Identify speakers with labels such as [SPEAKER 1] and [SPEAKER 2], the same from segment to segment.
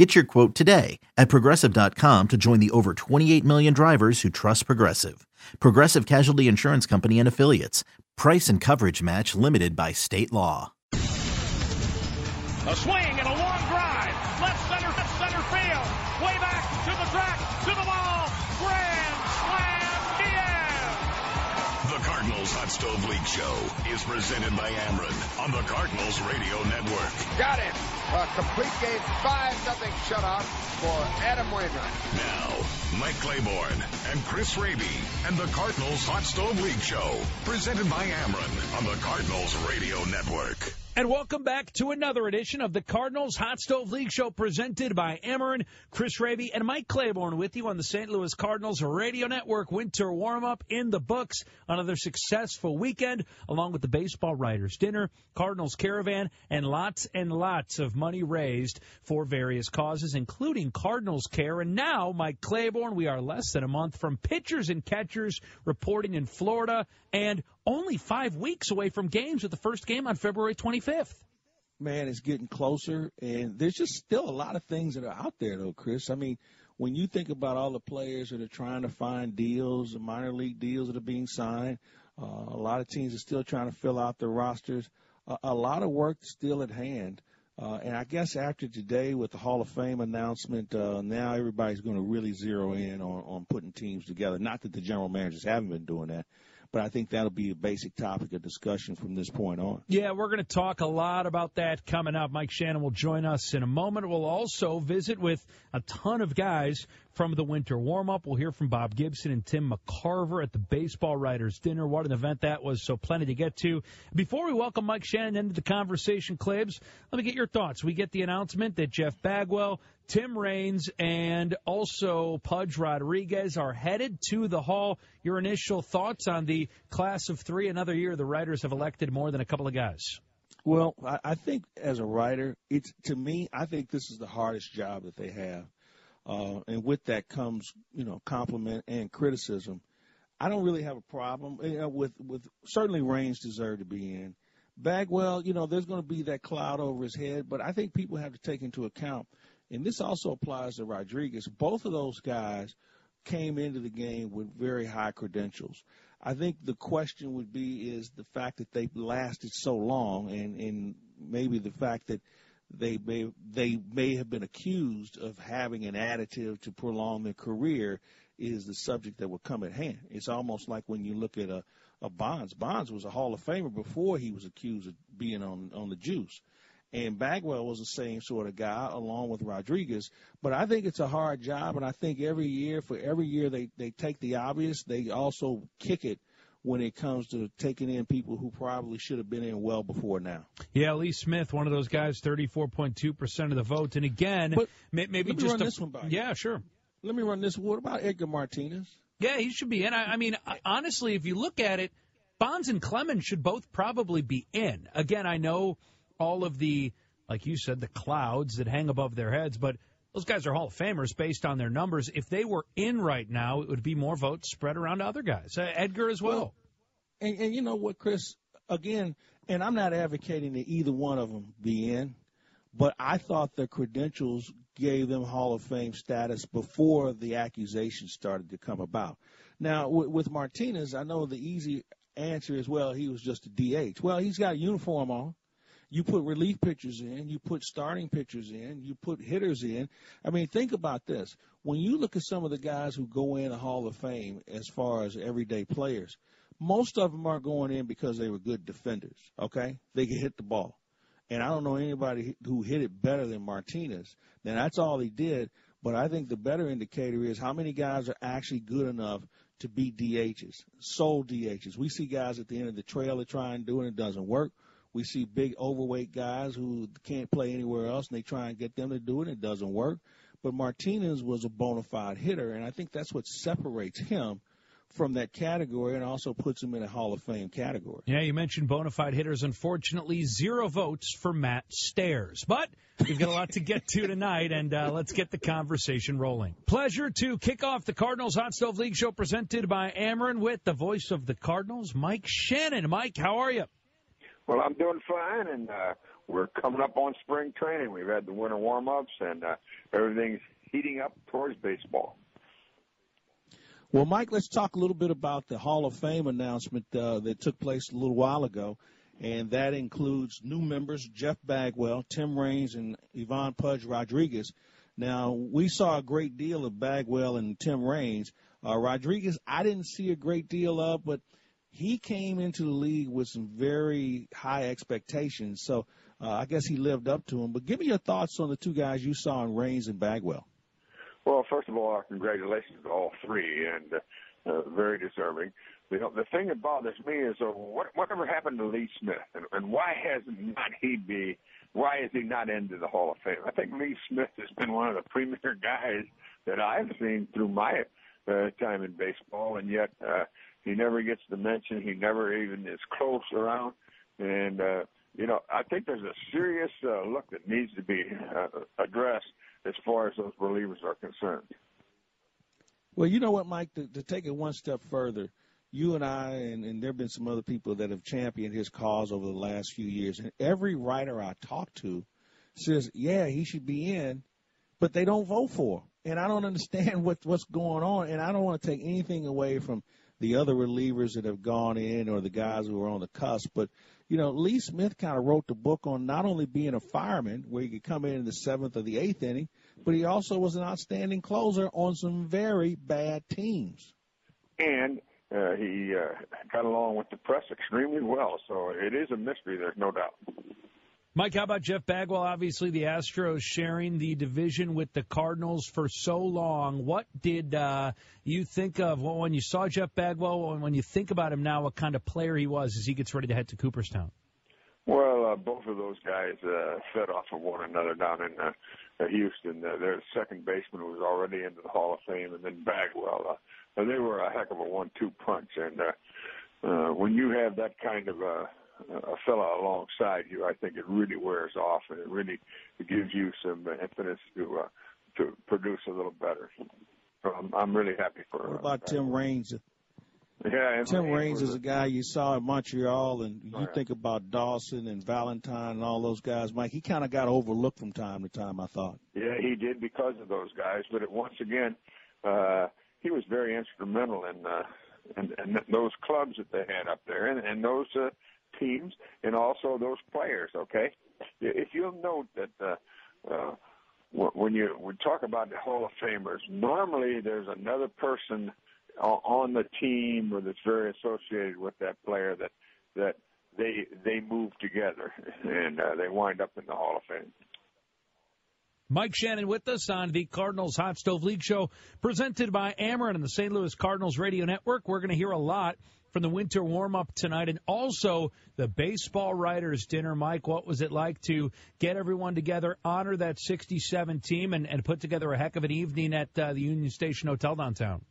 [SPEAKER 1] Get your quote today at progressive.com to join the over 28 million drivers who trust Progressive. Progressive Casualty Insurance Company and Affiliates. Price and coverage match limited by state law.
[SPEAKER 2] A swing and a long drive. Left center, left center field. Way back to the track,
[SPEAKER 3] Stove League Show is presented by Ameren on the Cardinals Radio Network.
[SPEAKER 4] Got it. A complete game, 5 nothing shutout for Adam Wainwright.
[SPEAKER 3] Now, Mike Claiborne and Chris Raby and the Cardinals Hot Stove League Show presented by Ameren on the Cardinals Radio Network.
[SPEAKER 5] And welcome back to another edition of the Cardinals Hot Stove League Show presented by Ameren, Chris Raby, and Mike Claiborne with you on the St. Louis Cardinals Radio Network winter warm up in the books. Another successful weekend along with the baseball writers dinner, Cardinals caravan, and lots and lots of money raised for various causes, including Cardinals care. And now, Mike Claiborne, we are less than a month from pitchers and catchers reporting in Florida and only five weeks away from games with the first game on February 25th.
[SPEAKER 6] Man, it's getting closer, and there's just still a lot of things that are out there, though, Chris. I mean, when you think about all the players that are trying to find deals, minor league deals that are being signed, uh, a lot of teams are still trying to fill out their rosters. Uh, a lot of work still at hand. Uh, and I guess after today with the Hall of Fame announcement, uh, now everybody's going to really zero in on, on putting teams together. Not that the general managers haven't been doing that, but I think that'll be a basic topic of discussion from this point on.
[SPEAKER 5] Yeah, we're going to talk a lot about that coming up. Mike Shannon will join us in a moment. We'll also visit with a ton of guys from the winter warm up. We'll hear from Bob Gibson and Tim McCarver at the Baseball Writers Dinner. What an event that was, so plenty to get to. Before we welcome Mike Shannon into the conversation, Claibs, let me get your thoughts. We get the announcement that Jeff Bagwell, Tim Raines, and also Pudge Rodriguez are headed to the Hall. Your initial thoughts on the class of three? Another year the writers have elected more than a couple of guys.
[SPEAKER 6] Well, I think as a writer, it's to me, I think this is the hardest job that they have uh, and with that comes, you know, compliment and criticism. I don't really have a problem you know, with with certainly Raines deserve to be in. Bagwell, you know, there's going to be that cloud over his head, but I think people have to take into account, and this also applies to Rodriguez. Both of those guys came into the game with very high credentials. I think the question would be is the fact that they lasted so long, and and maybe the fact that they may they may have been accused of having an additive to prolong their career is the subject that will come at hand. It's almost like when you look at a, a Bonds. Bonds was a Hall of Famer before he was accused of being on on the juice. And Bagwell was the same sort of guy, along with Rodriguez. But I think it's a hard job, and I think every year, for every year they they take the obvious, they also kick it when it comes to taking in people who probably should have been in well before now.
[SPEAKER 5] Yeah, Lee Smith, one of those guys, 34.2% of the vote. And again,
[SPEAKER 6] but
[SPEAKER 5] maybe
[SPEAKER 6] just
[SPEAKER 5] a,
[SPEAKER 6] this one by
[SPEAKER 5] Yeah, sure.
[SPEAKER 6] Let me run this. What about Edgar Martinez?
[SPEAKER 5] Yeah, he should be in. I, I mean, honestly, if you look at it, Bonds and Clemens should both probably be in. Again, I know all of the, like you said, the clouds that hang above their heads, but – those guys are Hall of Famers based on their numbers. If they were in right now, it would be more votes spread around to other guys. Uh, Edgar as well. well
[SPEAKER 6] and, and you know what, Chris? Again, and I'm not advocating that either one of them be in, but I thought their credentials gave them Hall of Fame status before the accusations started to come about. Now, with, with Martinez, I know the easy answer is, well, he was just a DH. Well, he's got a uniform on. You put relief pitchers in, you put starting pitchers in, you put hitters in. I mean, think about this. When you look at some of the guys who go in a Hall of Fame as far as everyday players, most of them are going in because they were good defenders, okay? They could hit the ball. And I don't know anybody who hit it better than Martinez. Then that's all he did. But I think the better indicator is how many guys are actually good enough to be DHs, sole DHs. We see guys at the end of the trail that try and do it and it doesn't work. We see big overweight guys who can't play anywhere else, and they try and get them to do it, and it doesn't work. But Martinez was a bona fide hitter, and I think that's what separates him from that category and also puts him in a Hall of Fame category.
[SPEAKER 5] Yeah, you mentioned bona fide hitters. Unfortunately, zero votes for Matt Stairs. But we've got a lot to get to tonight, and uh, let's get the conversation rolling. Pleasure to kick off the Cardinals Hot Stove League show presented by Ameren with the voice of the Cardinals, Mike Shannon. Mike, how are you?
[SPEAKER 7] Well, I'm doing fine, and uh, we're coming up on spring training. We've had the winter warm-ups, and uh, everything's heating up towards baseball.
[SPEAKER 6] Well, Mike, let's talk a little bit about the Hall of Fame announcement uh, that took place a little while ago, and that includes new members Jeff Bagwell, Tim Raines, and Ivan Pudge Rodriguez. Now, we saw a great deal of Bagwell and Tim Raines. Uh, Rodriguez, I didn't see a great deal of, but he came into the league with some very high expectations. So uh, I guess he lived up to them. But give me your thoughts on the two guys you saw in Raines and Bagwell.
[SPEAKER 7] Well, first of all, congratulations to all three, and uh, uh, very deserving. You know, the thing that bothers me is uh, what whatever happened to Lee Smith, and, and why has not he be? Why is he not into the Hall of Fame? I think Lee Smith has been one of the premier guys that I've seen through my uh, time in baseball, and yet uh, he never gets the mention. He never even is close around, and uh, you know, I think there's a serious uh, look that needs to be uh, addressed as far as those relievers are concerned.
[SPEAKER 6] Well, you know what, Mike, to, to take it one step further, you and I, and, and there have been some other people that have championed his cause over the last few years, and every writer I talk to says, yeah, he should be in, but they don't vote for him. And I don't understand what, what's going on, and I don't want to take anything away from the other relievers that have gone in or the guys who are on the cusp, but you know, Lee Smith kind of wrote the book on not only being a fireman, where he could come in in the seventh or the eighth inning, but he also was an outstanding closer on some very bad teams.
[SPEAKER 7] And uh, he uh, got along with the press extremely well, so it is a mystery. There's no doubt.
[SPEAKER 5] Mike, how about Jeff Bagwell? Obviously, the Astros sharing the division with the Cardinals for so long. What did uh, you think of when you saw Jeff Bagwell? When you think about him now, what kind of player he was as he gets ready to head to Cooperstown?
[SPEAKER 7] Well, uh, both of those guys uh, fed off of one another down in uh, Houston. Uh, their second baseman was already into the Hall of Fame, and then Bagwell. Uh, they were a heck of a one-two punch. And uh, uh, when you have that kind of uh, a fellow alongside you, I think it really wears off and it really gives you some impetus to uh, to produce a little better. So I'm, I'm really happy for.
[SPEAKER 6] What about uh, Tim Raines?
[SPEAKER 7] Yeah,
[SPEAKER 6] Tim Raines is a guy you saw in Montreal, and you oh, yeah. think about Dawson and Valentine and all those guys. Mike, he kind of got overlooked from time to time. I thought.
[SPEAKER 7] Yeah, he did because of those guys, but it, once again, uh, he was very instrumental in. Uh, and, and those clubs that they had up there, and, and those uh, teams and also those players. Okay, if you'll note that uh, uh, when you we talk about the Hall of Famers, normally there's another person on the team or that's very associated with that player that that they they move together and uh, they wind up in the Hall of Fame.
[SPEAKER 5] Mike Shannon with us on the Cardinals Hot Stove League Show, presented by Ameren and the St. Louis Cardinals Radio Network. We're going to hear a lot from the winter warm up tonight and also the baseball writers dinner. Mike, what was it like to get everyone together, honor that 67 team, and, and put together a heck of an evening at uh, the Union Station Hotel downtown?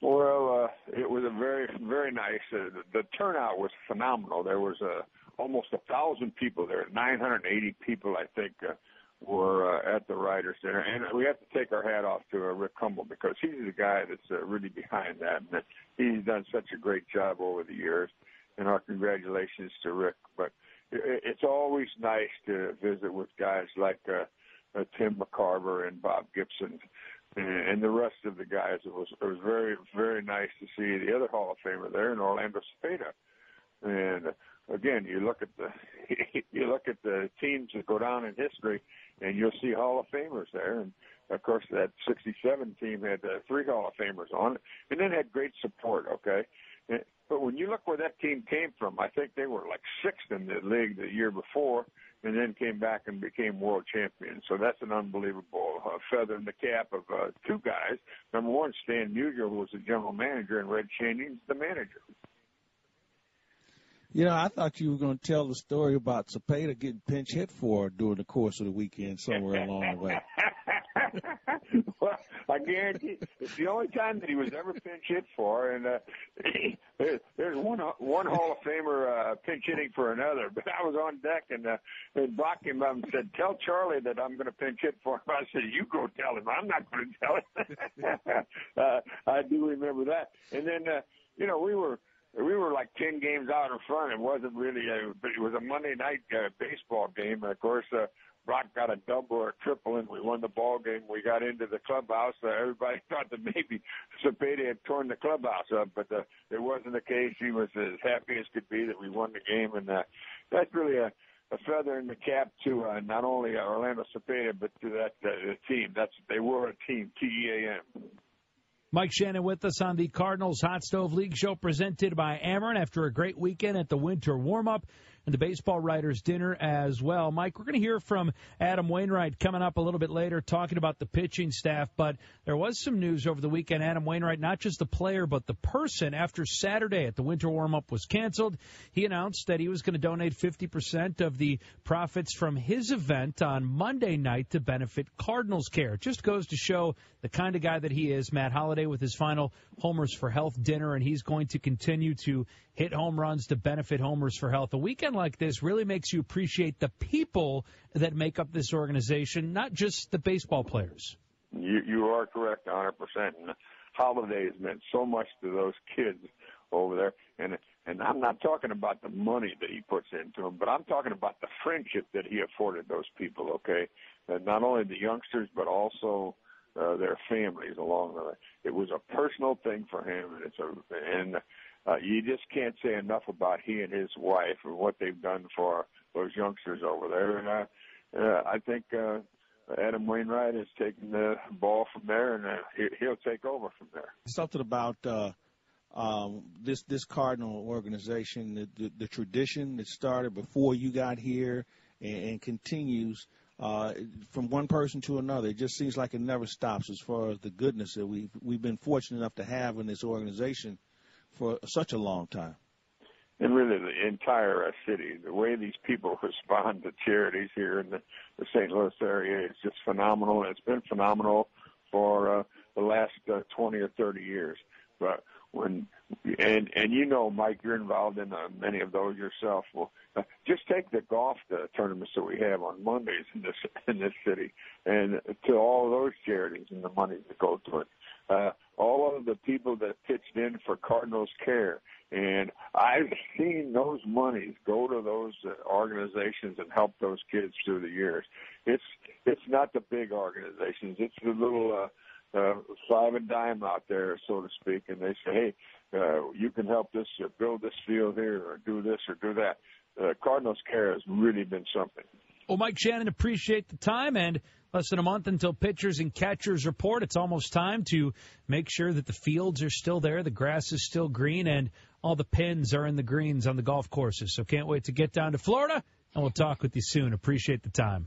[SPEAKER 7] Well, uh, it was a very, very nice. Uh, the, the turnout was phenomenal. There was uh, almost a thousand people there, 980 people, I think. Uh, were uh, at the Writers Dinner, and we have to take our hat off to uh, Rick Hummel because he's the guy that's uh, really behind that, and he's done such a great job over the years. And our congratulations to Rick. But it, it's always nice to visit with guys like uh, uh, Tim McCarver and Bob Gibson and, and the rest of the guys. It was it was very very nice to see the other Hall of Famer there in Orlando Cepeda. And uh, again, you look at the you look at the teams that go down in history and you'll see Hall of Famers there. And of course, that '67 team had uh, three Hall of Famers on it, and then had great support. Okay, and, but when you look where that team came from, I think they were like sixth in the league the year before, and then came back and became world champions. So that's an unbelievable uh, feather in the cap of uh, two guys. Number one, Stan Musial, was the general manager, and Red Schoendienst's the manager.
[SPEAKER 6] You know, I thought you were going to tell the story about Cepeda getting pinch hit for during the course of the weekend somewhere along the way.
[SPEAKER 7] well, I guarantee it's the only time that he was ever pinch hit for, and uh, there's one one Hall of Famer uh, pinch hitting for another. But I was on deck, and, uh, and Brock came up and said, "Tell Charlie that I'm going to pinch hit for him." I said, "You go tell him. I'm not going to tell him." uh, I do remember that. And then, uh, you know, we were we were like ten games out in front. It wasn't really a, but it was a Monday night uh, baseball game. And of course, uh, Brock got a double or a triple, and we won the ball game. We got into the clubhouse. Uh, everybody thought that maybe Cepeda had torn the clubhouse up, but uh, it wasn't the case. He was as happy as could be that we won the game, and uh, that's really a a feather in the cap to uh, not only Orlando Cepeda but to that uh, team. That's they were a team. T E A M.
[SPEAKER 5] Mike Shannon with us on the Cardinals Hot Stove League show presented by Ameren after a great weekend at the winter warm up and the baseball writers dinner as well. Mike, we're going to hear from Adam Wainwright coming up a little bit later talking about the pitching staff, but there was some news over the weekend. Adam Wainwright, not just the player, but the person after Saturday at the winter warm up was canceled. He announced that he was going to donate 50% of the profits from his event on Monday night to benefit Cardinals Care. It just goes to show the kind of guy that he is. Matt Holliday with his final Homers for Health dinner, and he's going to continue to hit home runs to benefit Homers for Health. A weekend like this really makes you appreciate the people that make up this organization, not just the baseball players.
[SPEAKER 7] You you are correct, 100%. And Holliday's meant so much to those kids over there, and and I'm not talking about the money that he puts into them, but I'm talking about the friendship that he afforded those people. Okay, and not only the youngsters, but also uh, their families along the way. It was a personal thing for him, and it's a and uh, you just can't say enough about he and his wife and what they've done for those youngsters over there. And uh, uh, I think uh, Adam Wainwright has taken the ball from there, and uh, he, he'll take over from there.
[SPEAKER 6] Something about uh, um, this this Cardinal organization, the, the, the tradition that started before you got here and, and continues uh, from one person to another. It just seems like it never stops as far as the goodness that we've we've been fortunate enough to have in this organization for such a long time.
[SPEAKER 7] And really, the entire uh, city, the way these people respond to charities here in the, the St. Louis area is just phenomenal. It's been phenomenal for uh, the last uh, 20 or 30 years. But when and and you know, Mike, you're involved in uh, many of those yourself. Well, uh, just take the golf uh, tournaments that we have on Mondays in this in this city, and to all those charities and the money that go to it. Uh, all of the people that pitched in for Cardinals Care, and I've seen those monies go to those uh, organizations and help those kids through the years. It's it's not the big organizations; it's the little. Uh, uh, five and dime out there, so to speak, and they say, "Hey, uh, you can help this, uh, build this field here, or do this, or do that." Uh, Cardinals Care has really been something.
[SPEAKER 5] Well, Mike Shannon, appreciate the time and less than a month until pitchers and catchers report. It's almost time to make sure that the fields are still there, the grass is still green, and all the pins are in the greens on the golf courses. So can't wait to get down to Florida, and we'll talk with you soon. Appreciate the time.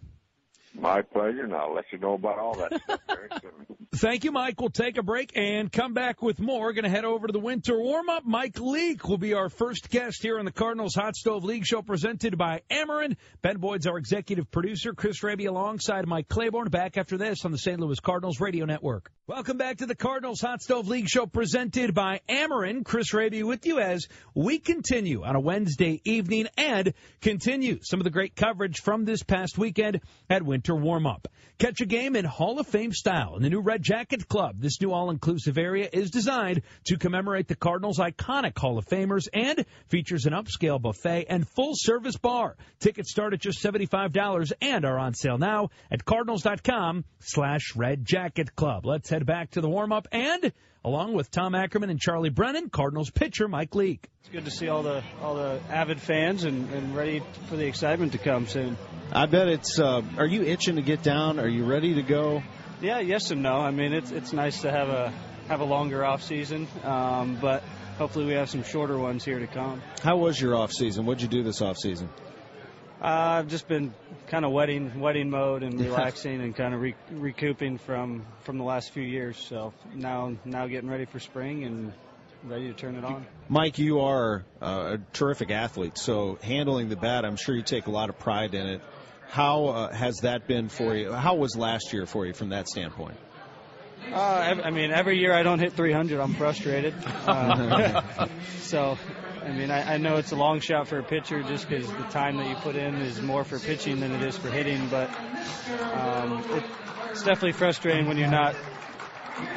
[SPEAKER 7] My pleasure, and I'll let you know about all that stuff very soon.
[SPEAKER 5] Thank you, Mike. We'll take a break and come back with more. We're Going to head over to the winter warm up. Mike Leake will be our first guest here on the Cardinals Hot Stove League show presented by Ameren. Ben Boyd's our executive producer. Chris Raby alongside Mike Claiborne. Back after this on the St. Louis Cardinals Radio Network. Welcome back to the Cardinals Hot Stove League show presented by Ameren. Chris Raby with you as we continue on a Wednesday evening and continue some of the great coverage from this past weekend at winter warm up. Catch a game in Hall of Fame style in the new Red Jacket Club. This new all-inclusive area is designed to commemorate the Cardinals' iconic Hall of Famers and features an upscale buffet and full-service bar. Tickets start at just $75 and are on sale now at cardinals.com slash Red Jacket Club. Let's head back to the warm-up and along with Tom Ackerman and Charlie Brennan, Cardinals pitcher Mike Leake.
[SPEAKER 8] It's good to see all the all the avid fans and, and ready for the excitement to come soon.
[SPEAKER 9] I bet it's. Uh, are you itching to get down? Are you ready to go?
[SPEAKER 8] Yeah, yes and no. I mean, it's it's nice to have a have a longer off season, um, but hopefully we have some shorter ones here to come.
[SPEAKER 9] How was your off season? What'd you do this off season?
[SPEAKER 8] Uh, I've just been kind of wedding wedding mode and relaxing and kind of re- recouping from from the last few years. So now now getting ready for spring and ready to turn it on.
[SPEAKER 9] Mike, you are uh, a terrific athlete, so handling the bat, I'm sure you take a lot of pride in it. How uh, has that been for you? How was last year for you from that standpoint?
[SPEAKER 8] Uh, I mean, every year I don't hit 300, I'm frustrated. Uh, so, I mean, I, I know it's a long shot for a pitcher just because the time that you put in is more for pitching than it is for hitting. But um, it, it's definitely frustrating when you're not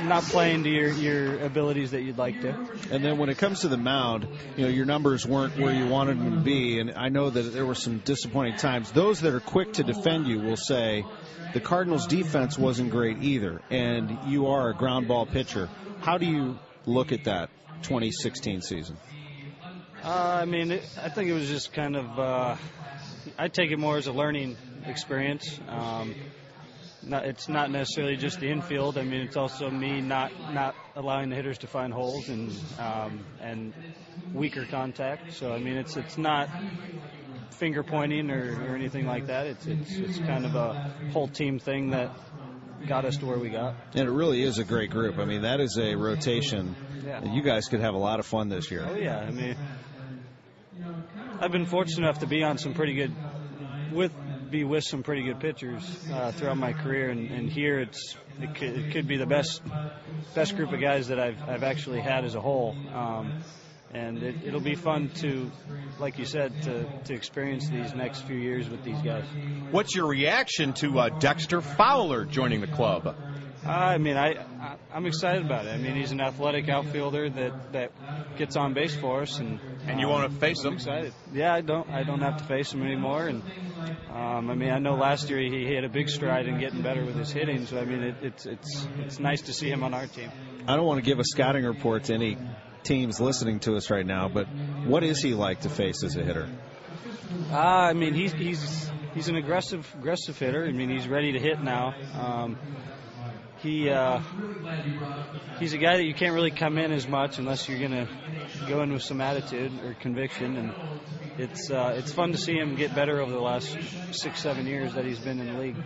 [SPEAKER 8] not playing to your, your abilities that you'd like to.
[SPEAKER 9] And then when it comes to the mound, you know, your numbers weren't where you wanted them to be, and I know that there were some disappointing times. Those that are quick to defend you will say the Cardinals' defense wasn't great either, and you are a ground ball pitcher. How do you look at that 2016 season?
[SPEAKER 8] Uh, I mean, it, I think it was just kind of. Uh, I take it more as a learning experience. Um, not, it's not necessarily just the infield. I mean, it's also me not not allowing the hitters to find holes and um, and weaker contact. So I mean, it's it's not finger pointing or, or anything like that. It's it's it's kind of a whole team thing that got us to where we got.
[SPEAKER 9] And it really is a great group. I mean, that is a rotation.
[SPEAKER 8] Yeah.
[SPEAKER 9] You guys could have a lot of fun this year.
[SPEAKER 8] Oh yeah, I mean, I've been fortunate enough to be on some pretty good with be with some pretty good pitchers uh, throughout my career, and, and here it's it could, it could be the best best group of guys that I've I've actually had as a whole. Um, and it, it'll be fun to, like you said, to, to experience these next few years with these guys.
[SPEAKER 10] What's your reaction to uh, Dexter Fowler joining the club?
[SPEAKER 8] Uh, I mean, I, I I'm excited about it. I mean, he's an athletic outfielder that that gets on base for us, and
[SPEAKER 10] And you
[SPEAKER 8] um,
[SPEAKER 10] want to face
[SPEAKER 8] I'm
[SPEAKER 10] him?
[SPEAKER 8] excited. Yeah, I don't I don't have to face him anymore, and um, I mean, I know last year he, he had a big stride in getting better with his hitting. So I mean, it, it's it's it's nice to see him on our team.
[SPEAKER 9] I don't want to give a scouting report to any teams listening to us right now, but what is he like to face as a hitter?
[SPEAKER 8] Uh, I mean, he's he's he's an aggressive aggressive hitter. I mean, he's ready to hit now. Um, he uh, he's a guy that you can't really come in as much unless you're gonna go in with some attitude or conviction, and it's uh, it's fun to see him get better over the last six seven years that he's been in the league.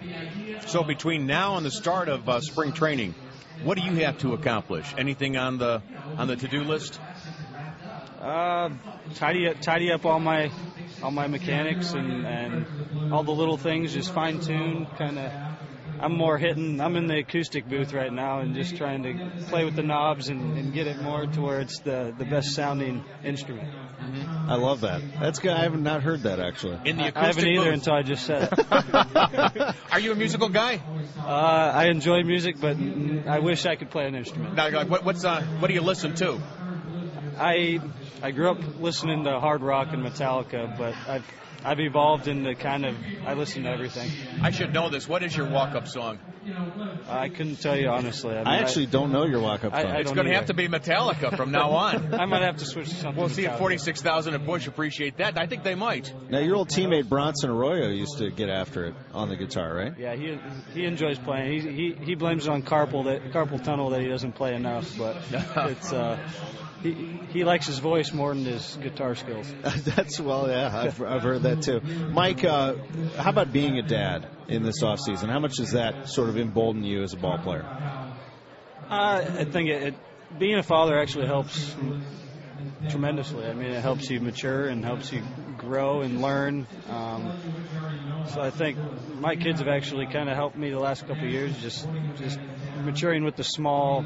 [SPEAKER 10] So between now and the start of uh, spring training, what do you have to accomplish? Anything on the on the to-do list?
[SPEAKER 8] Uh, tidy up, tidy up all my all my mechanics and and all the little things. Just fine tune, kind of. I'm more hitting. I'm in the acoustic booth right now and just trying to play with the knobs and, and get it more to where it's the the best sounding instrument.
[SPEAKER 9] I love that. That's good. I have not heard that actually.
[SPEAKER 10] In the
[SPEAKER 8] I, I haven't either
[SPEAKER 10] booth.
[SPEAKER 8] until I just said it.
[SPEAKER 10] Are you a musical guy?
[SPEAKER 8] uh, I enjoy music, but I wish I could play an instrument.
[SPEAKER 10] Now, like, what, what's uh, what do you listen to?
[SPEAKER 8] I I grew up listening to hard rock and Metallica, but I've I've evolved into kind of I listen to everything.
[SPEAKER 10] I should know this. What is your walk-up song?
[SPEAKER 8] I couldn't tell you honestly. I, mean,
[SPEAKER 9] I actually don't know your walk-up song.
[SPEAKER 8] I
[SPEAKER 10] It's going to have to be Metallica from now on.
[SPEAKER 8] I might have to switch to something.
[SPEAKER 10] We'll see if 46,000 at Busch appreciate that. I think they might.
[SPEAKER 9] now your old teammate Bronson Arroyo used to get after it on the guitar, right?
[SPEAKER 8] Yeah, he he enjoys playing. He he, he blames it on carpal that carpal tunnel that he doesn't play enough, but it's uh he he likes his voice more than his guitar skills.
[SPEAKER 9] That's well, yeah, I've, I've heard that too. Mike, uh, how about being a dad in this off season? How much does that sort of embolden you as a ball player?
[SPEAKER 8] Uh, I think it, it being a father actually helps tremendously. I mean, it helps you mature and helps you grow and learn. Um, so I think my kids have actually kind of helped me the last couple of years, just just maturing with the small,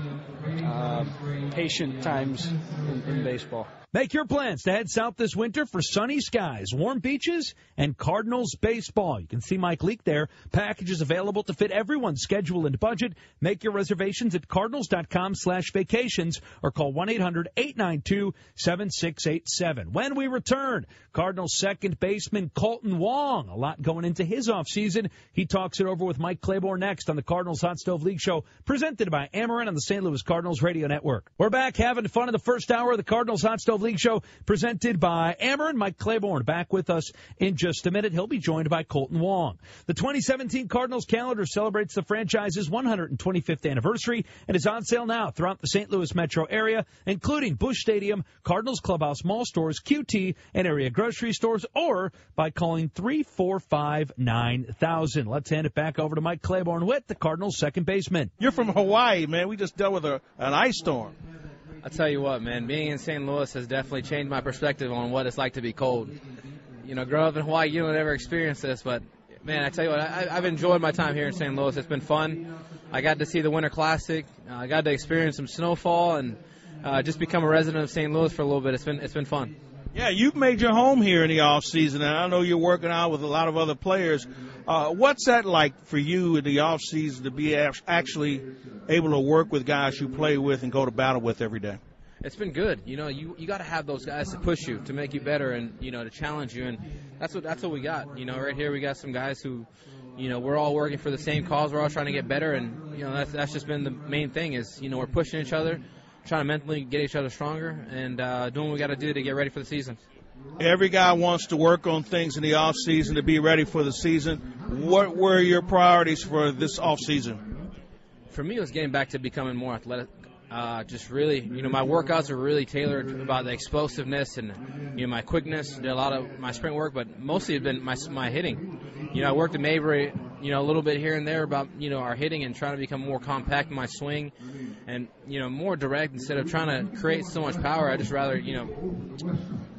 [SPEAKER 8] uh, patient times in, in baseball.
[SPEAKER 5] Make your plans to head south this winter for sunny skies, warm beaches, and Cardinals baseball. You can see Mike Leake there. Packages available to fit everyone's schedule and budget. Make your reservations at cardinals.com slash vacations or call 1-800-892-7687. When we return, Cardinals second baseman Kolten Wong. A lot going into his offseason. He talks it over with Mike Claiborne next on the Cardinals Hot Stove League Show presented by Ameren on the St. Louis Cardinals Radio Network. We're back having fun in the first hour of the Cardinals Hot Stove League Show presented by Ameren. Mike Claiborne back with us in just a minute. He'll be joined by Kolten Wong. The 2017 Cardinals calendar celebrates the franchise's 125th anniversary and is on sale now throughout the St. Louis metro area, including Busch Stadium, Cardinals Clubhouse Mall stores, QT, and area grocery stores, or by calling 345 9000. Let's hand it back over to Mike Claiborne with the Cardinals second baseman.
[SPEAKER 6] You're from Hawaii, man. We just dealt with a, an ice storm.
[SPEAKER 11] I tell you what, man, being in St. Louis has definitely changed my perspective on what it's like to be cold. You know, growing up in Hawaii, you don't ever experience this, but Man, I tell you what, I, I've enjoyed my time here in St. Louis. It's been fun. I got to see the Winter Classic. Uh, I got to experience some snowfall and uh, just become a resident of St. Louis for a little bit. It's been it's been fun.
[SPEAKER 6] Yeah, you've made your home here in the off season, and I know you're working out with a lot of other players. Uh, what's that like for you in the off season to be actually able to work with guys you play with and go to battle with every day?
[SPEAKER 11] it's been good. You know, you you got to have those guys to push you, to make you better, and you know, to challenge you, and that's what that's what we got. You know, right here we got some guys who, you know, we're all working for the same cause. We're all trying to get better, and you know, that's that's just been the main thing is you know we're pushing each other, trying to mentally get each other stronger, and uh, doing what we got to do to get ready for the season.
[SPEAKER 6] Every guy wants to work on things in the off season to be ready for the season. What were your priorities for this off season?
[SPEAKER 11] For me, it was getting back to becoming more athletic, uh, just really, you know, my workouts are really tailored about the explosiveness and you know my quickness. Did a lot of my sprint work, but mostly it's been my my hitting. You know, I worked at Mabry, you know, a little bit here and there about you know our hitting and trying to become more compact in my swing, and you know more direct instead of trying to create so much power. I just rather you know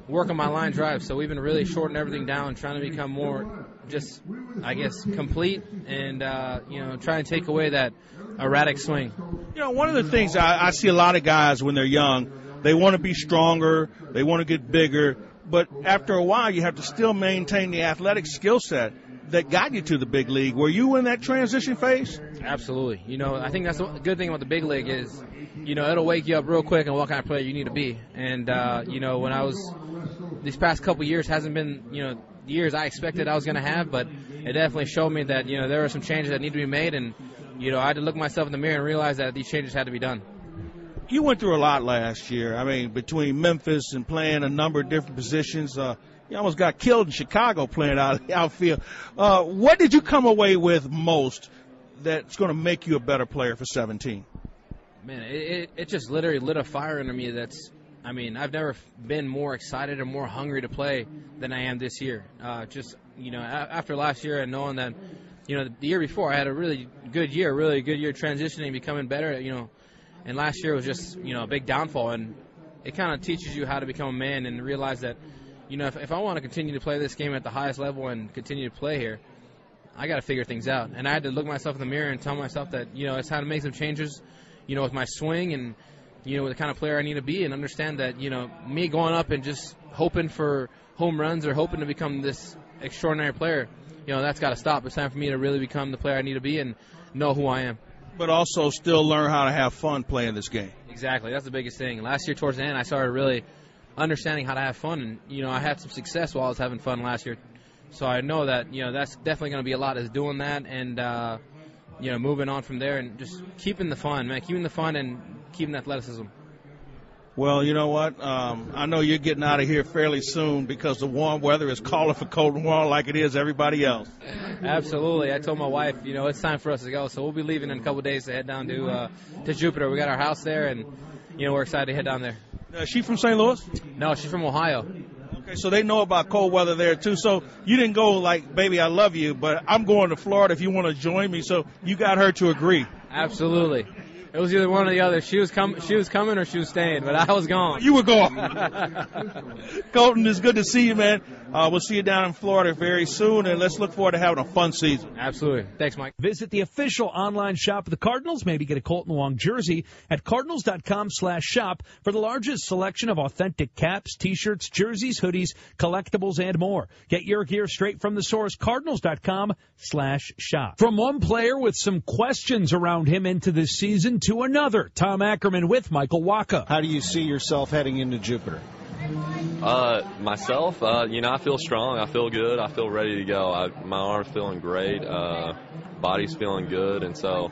[SPEAKER 11] work on my line drive. So we've been really shorting everything down, trying to become more just, I guess, complete and, uh, you know, try and take away that erratic swing.
[SPEAKER 6] You know, one of the things I, I see a lot of guys when they're young, they want to be stronger, they want to get bigger, but after a while, you have to still maintain the athletic skill set that got you to the big league. Were you in that transition phase?
[SPEAKER 11] Absolutely. You know, I think that's the good thing about the big league is, you know, it'll wake you up real quick on what kind of player you need to be. And uh, you know, when I was these past couple years hasn't been, you know, years I expected I was going to have, but it definitely showed me that you know there are some changes that need to be made, and you know I had to look myself in the mirror and realize that these changes had to be done.
[SPEAKER 6] You went through a lot last year. I mean, between Memphis and playing a number of different positions, uh, you almost got killed in Chicago playing out outfield. Uh, what did you come away with most that's going to make you a better player for 17?
[SPEAKER 11] Man, it, it, just literally lit a fire under me that's I mean, I've never been more excited or more hungry to play than I am this year. Uh, just you know, after last year and knowing that, you know, the year before I had a really good year, really good year transitioning, becoming better. You know, and last year was just you know a big downfall, and it kind of teaches you how to become a man and realize that, you know, if, if I want to continue to play this game at the highest level and continue to play here, I got to figure things out. And I had to look myself in the mirror and tell myself that you know it's time to make some changes, you know, with my swing and you know, with the kind of player I need to be and understand that, you know, me going up and just hoping for home runs or hoping to become this extraordinary player, you know, that's got to stop. It's time for me to really become the player I need to be and know who I am.
[SPEAKER 6] But also still learn how to have fun playing this game.
[SPEAKER 11] Exactly. That's the biggest thing. Last year towards the end, I started really understanding how to have fun. And, you know, I had some success while I was having fun last year. So I know that, you know, that's definitely going to be a lot is doing that and, uh, you know, moving on from there and just keeping the fun, man, keeping the fun and keeping athleticism.
[SPEAKER 6] Well, you know what? Um, I know you're getting out of here fairly soon because the warm weather is calling for cold and warm like it is everybody else.
[SPEAKER 11] Absolutely. I told my wife, you know, it's time for us to go. So we'll be leaving in a couple of days to head down to uh, to Jupiter. We got our house there, and you know we're excited to head down there.
[SPEAKER 6] Uh, is she from St. Louis?
[SPEAKER 11] No, she's from Ohio.
[SPEAKER 6] Okay, so they know about cold weather there too. So you didn't go like, baby, I love you, but I'm going to Florida if you want to join me. So you got her to agree.
[SPEAKER 11] Absolutely. It was either one or the other. She was com- she was coming or she was staying, but I was gone.
[SPEAKER 6] You were gone. Kolten, it's good to see you, man. Uh, we'll see you down in Florida very soon, and let's look forward to having a fun season.
[SPEAKER 11] Absolutely. Thanks, Mike.
[SPEAKER 5] Visit the official online shop of the Cardinals. Maybe get a Kolten Wong jersey at cardinals.com slash shop for the largest selection of authentic caps, t-shirts, jerseys, hoodies, collectibles, and more. Get your gear straight from the source, cardinals.com slash shop. From one player with some questions around him into this season to another, Tom Ackerman with Michael Wacha.
[SPEAKER 9] How do you see yourself heading into Jupiter?
[SPEAKER 12] Uh, myself, uh, you know, I feel strong. I feel good. I feel ready to go. I, my arm's feeling great. Uh, body's feeling good, and so,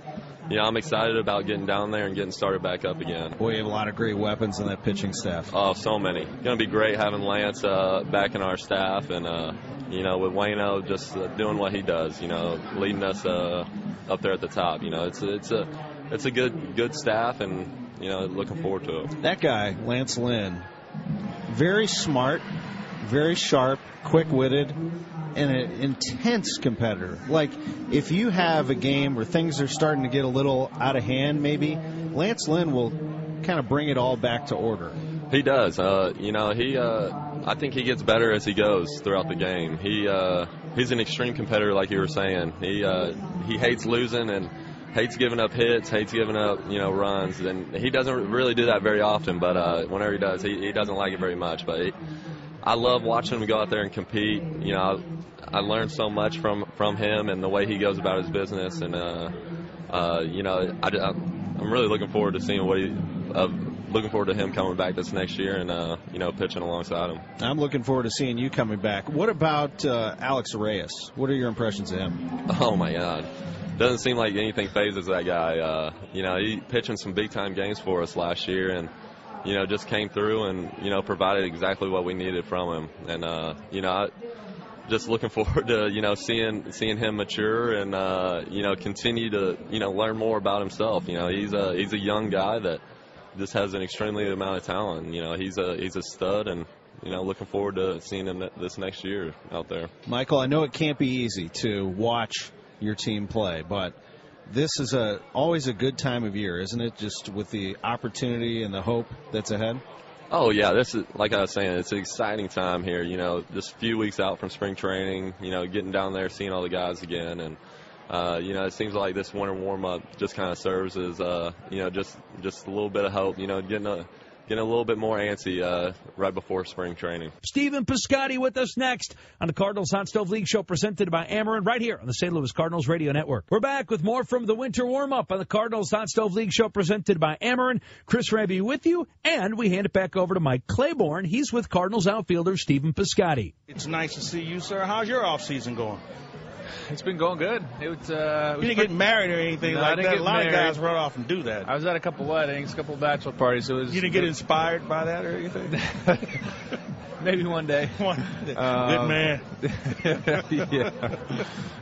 [SPEAKER 12] you know, I'm excited about getting down there and getting started back up again.
[SPEAKER 9] Boy, you have a lot of great weapons in that pitching staff.
[SPEAKER 12] Oh, so many. It's Going to be great having Lance uh, back in our staff, and uh, you know, with Wayno just uh, doing what he does. You know, leading us uh, up there at the top. You know, it's it's a it's a good good staff, and you know, looking forward to it.
[SPEAKER 9] That guy, Lance Lynn, very smart, very sharp, quick witted, and an intense competitor. Like, if you have a game where things are starting to get a little out of hand, maybe, Lance Lynn will kind of bring it all back to order.
[SPEAKER 12] He does. Uh, you know, he. Uh, I think he gets better as he goes throughout the game. He uh, he's an extreme competitor, like you were saying. He uh, he hates losing and hates giving up hits, hates giving up you know runs, and he doesn't really do that very often. But uh, whenever he does, he, he doesn't like it very much. But he, I love watching him go out there and compete. You know, I, I learned so much from from him and the way he goes about his business, and uh, uh, you know, I, I'm really looking forward to seeing what he. Uh, looking forward to him coming back this next year and uh, you know pitching alongside him.
[SPEAKER 9] I'm looking forward to seeing you coming back. What about uh, Alex Reyes? What are your impressions of him?
[SPEAKER 12] Oh my God, doesn't seem like anything fazes that guy. Uh, you know, he pitching some big time games for us last year and. You know, just came through and you know provided exactly what we needed from him, and uh, you know, I, just looking forward to you know seeing seeing him mature and uh, you know continue to you know learn more about himself. You know, he's a he's a young guy that just has an extremely amount of talent. You know, he's a he's a stud, and you know, looking forward to seeing him this next year out there.
[SPEAKER 9] Michael, I know it can't be easy to watch your team play, but this is a always a good time of year, isn't it? Just with the opportunity and the hope that's ahead.
[SPEAKER 12] Oh yeah, this is like I was saying, it's an exciting time here. You know, just a few weeks out from spring training. You know, getting down there, seeing all the guys again, and uh, you know, it seems like this winter warm up just kind of serves as, uh, you know, just just a little bit of hope. You know, getting a getting a little bit more antsy uh, right before spring training.
[SPEAKER 5] Stephen Piscotty with us next on the Cardinals Hot Stove League Show presented by Ameren right here on the St. Louis Cardinals Radio Network. We're back with more from the winter warm up on the Cardinals Hot Stove League Show presented by Ameren. Chris Raby with you, and we hand it back over to Mike Claiborne. He's with Cardinals outfielder Stephen Piscotty.
[SPEAKER 6] It's nice to see you, sir. How's your off season going?
[SPEAKER 13] It's been going good. It was, uh, it was
[SPEAKER 6] you didn't
[SPEAKER 13] pretty,
[SPEAKER 6] get married or anything
[SPEAKER 13] No,
[SPEAKER 6] like that. A lot
[SPEAKER 13] married.
[SPEAKER 6] of guys run off and do that.
[SPEAKER 13] I was at a couple weddings, a couple bachelor parties. It was
[SPEAKER 6] You didn't get inspired by that or anything?
[SPEAKER 13] maybe one day.
[SPEAKER 6] One day.
[SPEAKER 13] Um,
[SPEAKER 6] Good man.
[SPEAKER 13] yeah.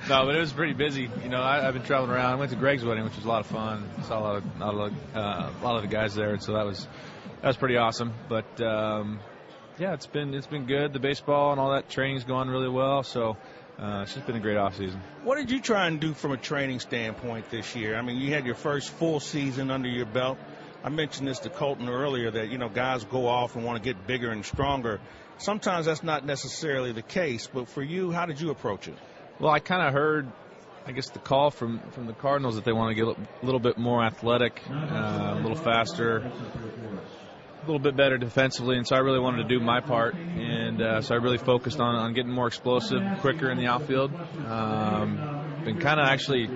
[SPEAKER 13] No, but it was pretty busy. You know, I, I've been traveling around. I went to Greg's wedding, which was a lot of fun. Saw a lot of, a lot of, uh, a lot of the guys there, and so that was that was pretty awesome. But um, yeah, it's been it's been good. The baseball and all that training's gone really well. So uh, it's just been a great off season.
[SPEAKER 6] What did you try and do from a training standpoint this year? I mean, you had your first full season under your belt. I mentioned this to Kolten earlier that, you know, guys go off and want to get bigger and stronger. Sometimes that's not necessarily the case, but for you, how did you approach it?
[SPEAKER 13] Well, I kind of heard, I guess, the call from from the Cardinals that they want to get a little bit more athletic, uh, a little faster, little bit better defensively, and so I really wanted to do my part, and uh, so I really focused on on getting more explosive, quicker in the outfield. Um, been kind of actually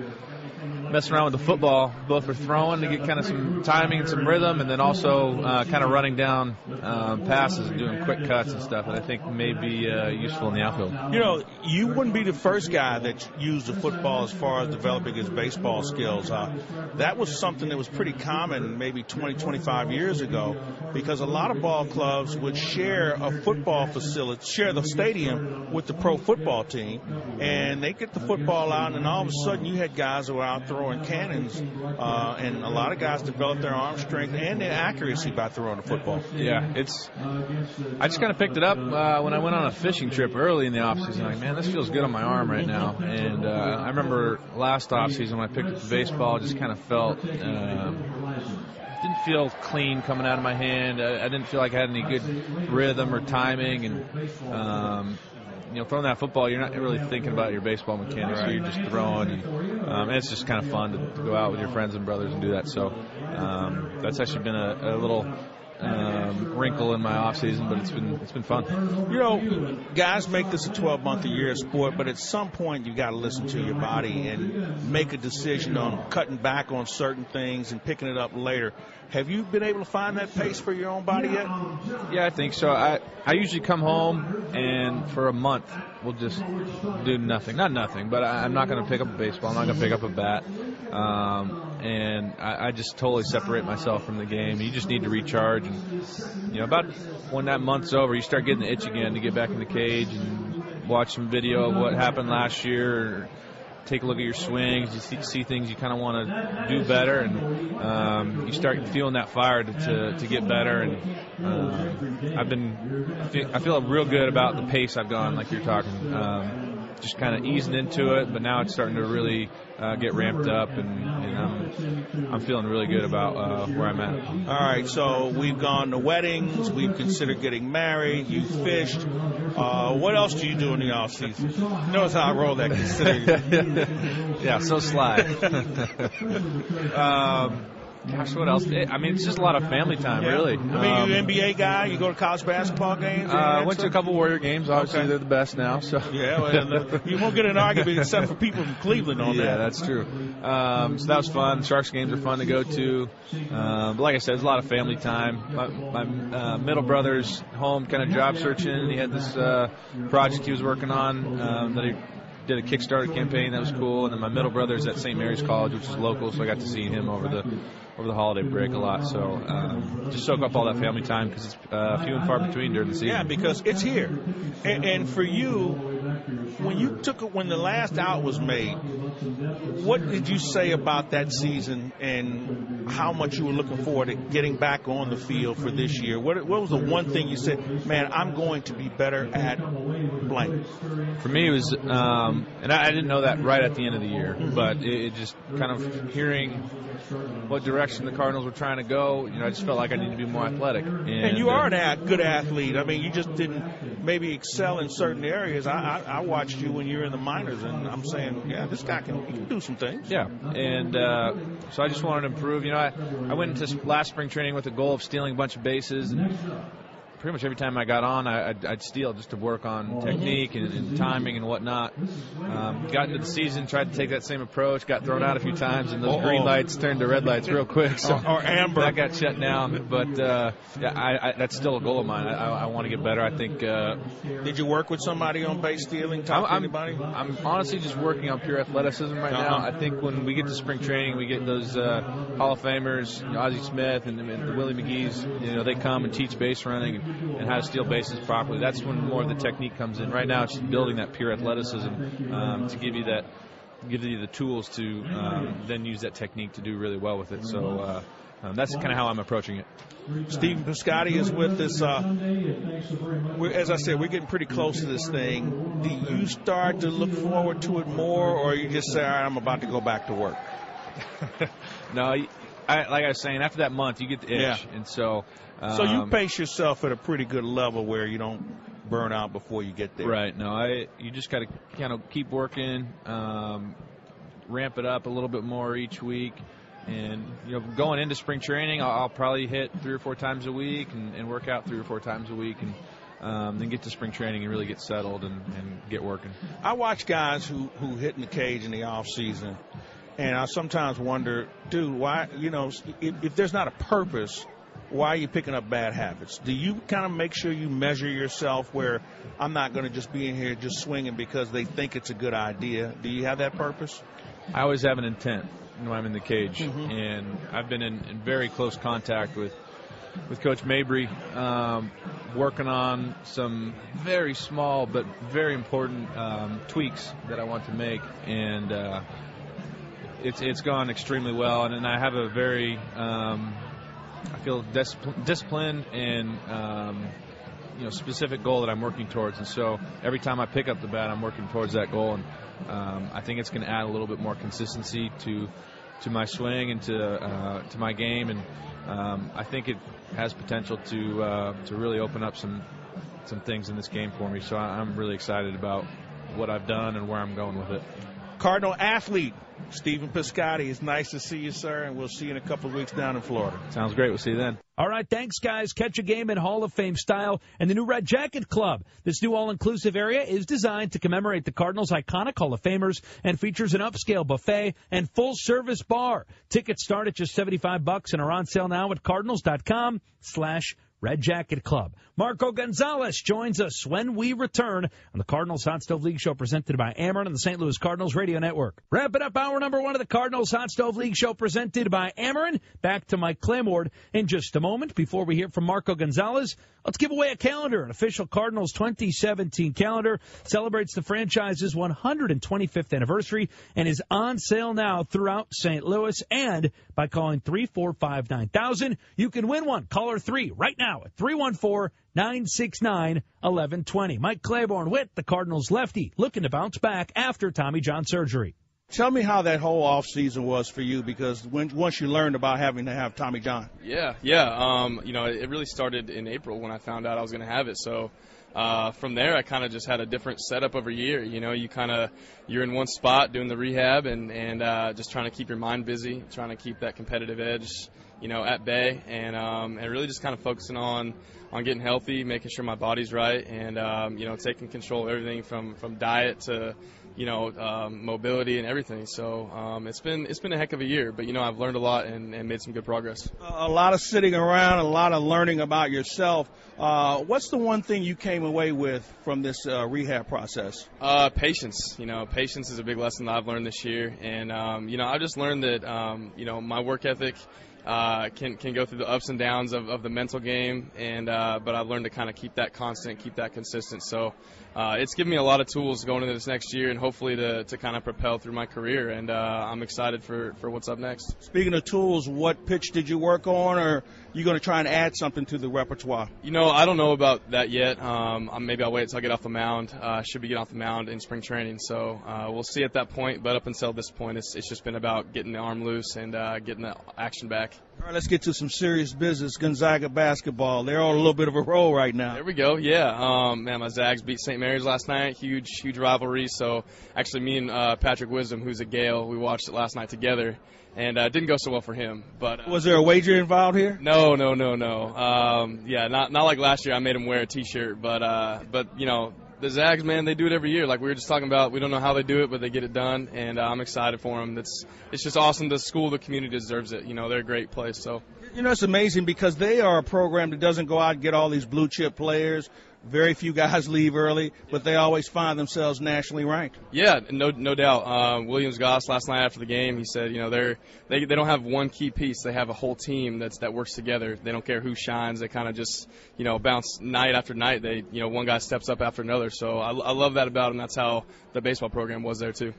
[SPEAKER 13] messing around with the football, both for throwing to get kind of some timing and some rhythm, and then also uh, kind of running down um, passes and doing quick cuts and stuff. And I think may be uh, useful in the outfield.
[SPEAKER 6] You know, you wouldn't be the first guy that used the football as far as developing his baseball skills. Uh, that was something that was pretty common maybe 20, 25 years ago because a lot of ball clubs would share a football facility, share the stadium with the pro football team, and they get the football out, and all of a sudden you had guys who were out throwing cannons, uh, and a lot of guys developed their arm strength and their accuracy by throwing the football.
[SPEAKER 13] Yeah, it's. I just kind of picked it up uh, when I went on a fishing trip early in the off season. Like, man, this feels good on my arm right now. And uh, I remember last off season when I picked up the baseball, just kind of felt. Um, didn't feel clean coming out of my hand. I, I didn't feel like I had any good rhythm or timing, and um, you know, throwing that football, you're not really thinking about your baseball mechanics. You're just throwing, and, um, and it's just kind of fun to, to go out with your friends and brothers and do that. So um, that's actually been a, a little um, wrinkle in my off season, but it's been it's been fun.
[SPEAKER 6] You know, guys make this a 12 month a year sport, but at some point you got to listen to your body and make a decision on cutting back on certain things and picking it up later. Have you been able to find that pace for your own body yet?
[SPEAKER 13] Yeah, I think so. I I usually come home and for a month we'll just do nothing. Not nothing, but I, I'm not going to pick up a baseball. I'm not going to pick up a bat. Um, and I, I just totally separate myself from the game. You just need to recharge. And you know, about when that month's over, you start getting the itch again to get back in the cage and watch some video of what happened last year. Take a look at your swings. You see, see things you kind of want to do better, and um, you start feeling that fire to, to, to get better. And um, I've been, I feel, I feel real good about the pace I've gone, like you're talking. Um, just kind of easing into it, but now it's starting to really uh, get ramped up, and, I'm, I'm feeling really good about uh, where I'm at.
[SPEAKER 6] All right, so we've gone to weddings, we've considered getting married, you fished. Uh, what else do you do in the off season? Notice how I roll that
[SPEAKER 13] yeah, so sly. um, Gosh, what else? I mean, it's just a lot of family time,
[SPEAKER 6] Yeah.
[SPEAKER 13] really.
[SPEAKER 6] I mean, you
[SPEAKER 13] Um,
[SPEAKER 6] NBA guy, you go to college basketball games?
[SPEAKER 13] uh, went to a couple Warrior games. Obviously,
[SPEAKER 6] Okay.
[SPEAKER 13] they're the best now. So
[SPEAKER 6] Yeah, well, uh, you won't get an argument except for people from Cleveland on
[SPEAKER 13] yeah,
[SPEAKER 6] that.
[SPEAKER 13] Yeah, that's true. Um, so that was fun. Sharks games are fun to go to. Um, but like I said, it's a lot of family time. My, my uh, middle brother's home, kind of job searching. He had this uh, project he was working on um, that he did a Kickstarter campaign that was cool. And then my middle brother's at St. Mary's College, which is local, so I got to see him over the over the holiday break a lot. So um, just soak up all that family time because it's uh, few and far between during the season.
[SPEAKER 6] Yeah, because it's here. And, and for you, when you took it, when the last out was made, what did you say about that season and how much you were looking forward to getting back on the field for this year? What, what was the one thing you said, man, I'm going to be better at blank?
[SPEAKER 13] For me, it was, um, and I, I didn't know that right at the end of the year, but it, it just kind of hearing what direction the Cardinals were trying to go. You know, I just felt like I needed to be more athletic. And,
[SPEAKER 6] And you are an ath- good athlete. I mean, you just didn't maybe excel in certain areas. I, I, I watched you when you were in the minors, and I'm saying, yeah, this guy can, he can do some things.
[SPEAKER 13] Yeah, and uh, so I just wanted to improve. You know, I, I went into last spring training with the goal of stealing a bunch of bases, and pretty much every time I got on, I, I'd, I'd steal just to work on technique and, and timing and whatnot. Um, got into the season, tried to take that same approach, got thrown out a few times, and those
[SPEAKER 6] Uh-oh.
[SPEAKER 13] green lights turned to red lights real quick. So
[SPEAKER 6] Or- or amber.
[SPEAKER 13] That got shut down, but uh, yeah, I, I, that's still a goal of mine. I, I, I want to get better. I think. Uh,
[SPEAKER 6] Did you work with somebody on base stealing? Talk to
[SPEAKER 13] I'm,
[SPEAKER 6] anybody?
[SPEAKER 13] I'm honestly just working on pure athleticism right now.
[SPEAKER 6] Uh-huh.
[SPEAKER 13] I think when we get to spring training, we get those uh, Hall of Famers, you know, Ozzie Smith and, and the Willie McGee's. You know, they come and teach base running and, and how to steal bases properly. That's when more of the technique comes in. Right now, it's just building that pure athleticism um, to give you that, give you the tools to um, then use that technique to do really well with it. So. Uh, um, that's kind of how I'm approaching it.
[SPEAKER 6] Stephen Piscotty is with us. Uh, as I said, we're getting pretty close to this thing. Do you start to look forward to it more, or you just say, all right, I'm about to go back to work?
[SPEAKER 13] No, I, like I was saying, after that month, you get the itch,
[SPEAKER 6] Yeah.
[SPEAKER 13] and so. Um,
[SPEAKER 6] so you pace yourself at a pretty good level where you don't burn out before you get there.
[SPEAKER 13] Right. No, I you just got to kind of keep working, um, ramp it up a little bit more each week, and you know, going into spring training, I'll, I'll probably hit three or four times a week and, and work out three or four times a week, and um, then get to spring training and really get settled and, and get working.
[SPEAKER 6] I watch guys who who hit in the cage in the off season, and I sometimes wonder, dude, why? You know, if, if there's not a purpose, why are you picking up bad habits? Do you kind of make sure you measure yourself where I'm not going to just be in here just swinging because they think it's a good idea? Do you have that purpose?
[SPEAKER 13] I always have an intent when I'm in the cage,
[SPEAKER 6] Mhm.
[SPEAKER 13] and I've been in, in very close contact with with Coach Mabry, um, working on some very small but very important um, tweaks that I want to make, and uh, it's it's gone extremely well. And, and I have a very um, I feel discipl- disciplined and um, you know specific goal that I'm working towards, and so every time I pick up the bat, I'm working towards that goal, and um, I think it's going to add a little bit more consistency to to my swing and to uh, to my game, and um, I think it has potential to uh, to really open up some some things in this game for me. So I'm really excited about what I've done and where I'm going with it.
[SPEAKER 6] Cardinal athlete Stephen Piscotty. It's nice to see you, sir, and we'll see you in a couple of weeks down in Florida.
[SPEAKER 13] Sounds great. We'll see you then.
[SPEAKER 5] All right, thanks, guys. Catch a game in Hall of Fame style and the new Red Jacket Club. This new all-inclusive area is designed to commemorate the Cardinals' iconic Hall of Famers and features an upscale buffet and full-service bar. Tickets start at just 75 bucks and are on sale now at cardinals.com slash Red Jacket Club. Marco Gonzalez joins us when we return on the Cardinals Hot Stove League Show presented by Ameren and the St. Louis Cardinals Radio Network. Wrapping up hour number one of the Cardinals Hot Stove League Show presented by Ameren. Back to Mike Claiborne in just a moment. Before we hear from Marco Gonzalez, let's give away a calendar. An official Cardinals 2017 calendar celebrates the franchise's 125th anniversary and is on sale now throughout St. Louis. And by calling 345 9000, you can win one. Caller 3 right now. now at 314-969-1120. Mike Claiborne with the Cardinals lefty looking to bounce back after Tommy John surgery.
[SPEAKER 6] Tell me how that whole off season was for you because when once you learned about having to have Tommy John.
[SPEAKER 14] Yeah, yeah. Um, you know, it really started in April when I found out I was going to have it. So uh, from there, I kind of just had a different setup every year. You know, you kind of you're in one spot doing the rehab and and uh, just trying to keep your mind busy, trying to keep that competitive edge, you know, at bay, and um, and really just kind of focusing on on getting healthy, making sure my body's right, and um, you know, taking control of everything from from diet to you know, um, mobility and everything. So um, it's been it's been a heck of a year, but you know I've learned a lot and, and made some good progress.
[SPEAKER 6] A lot of sitting around, a lot of learning about yourself. Uh, what's the one thing you came away with from this uh, rehab process?
[SPEAKER 14] Uh, patience. You know, patience is a big lesson that I've learned this year, and um, you know I've just learned that um, you know my work ethic uh, can can go through the ups and downs of, of the mental game, and uh, but I've learned to kind of keep that constant, keep that consistent. So uh, it's given me a lot of tools going into this next year, and hopefully to, to kind of propel through my career. And uh, I'm excited for, for what's up next.
[SPEAKER 6] Speaking of tools, what pitch did you work on, or are you going to try and add something to the repertoire?
[SPEAKER 14] You know, I don't know about that yet. Um, maybe I'll wait until I get off the mound. Uh, should be getting off the mound in spring training, so uh, we'll see at that point. But up until this point, it's, it's just been about getting the arm loose and uh, getting the action back.
[SPEAKER 6] All right, let's get to some serious business. Gonzaga basketball. They're on a little bit of a roll right now.
[SPEAKER 14] There we go. Yeah. Um, man, my Zags beat St. Mary's last night. Huge, huge rivalry. So actually, me and uh, Patrick Wisdom, who's a Gael, we watched it last night together, and uh, didn't go so well for him. But uh,
[SPEAKER 6] was there a wager involved here?
[SPEAKER 14] No, no, no, no. Um, yeah, not not like last year. I made him wear a T-shirt, but uh, but you know the Zags, man, they do it every year. Like we were just talking about, we don't know how they do it, but they get it done, and uh, I'm excited for them. It's it's just awesome. The school, the community deserves it. You know, they're a great place. So
[SPEAKER 6] you know, it's amazing because they are a program that doesn't go out and get all these blue chip players. Very few guys leave early, but they always find themselves nationally ranked.
[SPEAKER 14] Yeah, no, no doubt. Uh, Williams Goss last night after the game, he said, you know, they're they they don't have one key piece. They have a whole team that's that works together. They don't care who shines. They kind of just, you know, bounce night after night. They, you know, one guy steps up after another. So I, I love that about them. That's how the baseball program was there too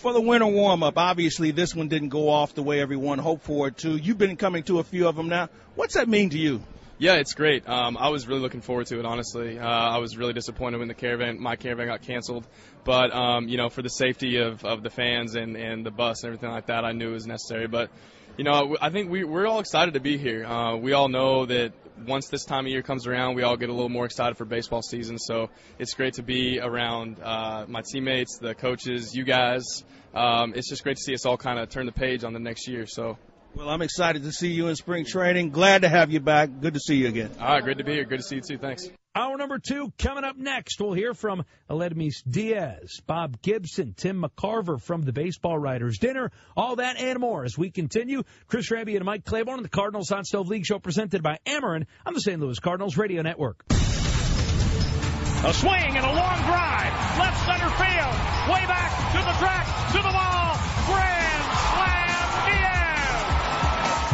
[SPEAKER 6] for the winter warm up, obviously this one didn't go off the way everyone hoped for it to. You've been coming to a few of them now. What's that mean to you?
[SPEAKER 14] Yeah, it's great. Um, I was really looking forward to it. Honestly, uh, I was really disappointed when the caravan, my caravan, got canceled. But um, you know, for the safety of, of the fans and, and the bus and everything like that, I knew it was necessary. But you know, I think we, we're all excited to be here. Uh, we all know that once this time of year comes around, we all get a little more excited for baseball season. So it's great to be around uh, my teammates, the coaches, you guys. Um, it's just great to see us all kind of turn the page on the next year. So.
[SPEAKER 6] Well, I'm excited to see you in spring training. Glad to have you back. Good to see you again.
[SPEAKER 14] All right, great to be here. Good to see you too. Thanks.
[SPEAKER 5] Hour number two coming up next. We'll hear from Aledmys Diaz, Bob Gibson, Tim McCarver from the Baseball Writers Dinner. All that and more as we continue. Chris Raby and Mike Claiborne on the Cardinals Hot Stove League Show presented by Ameren on the St. Louis Cardinals Radio Network.
[SPEAKER 2] A swing and a long drive. Left center field. Way back to the track, to the wall. Grand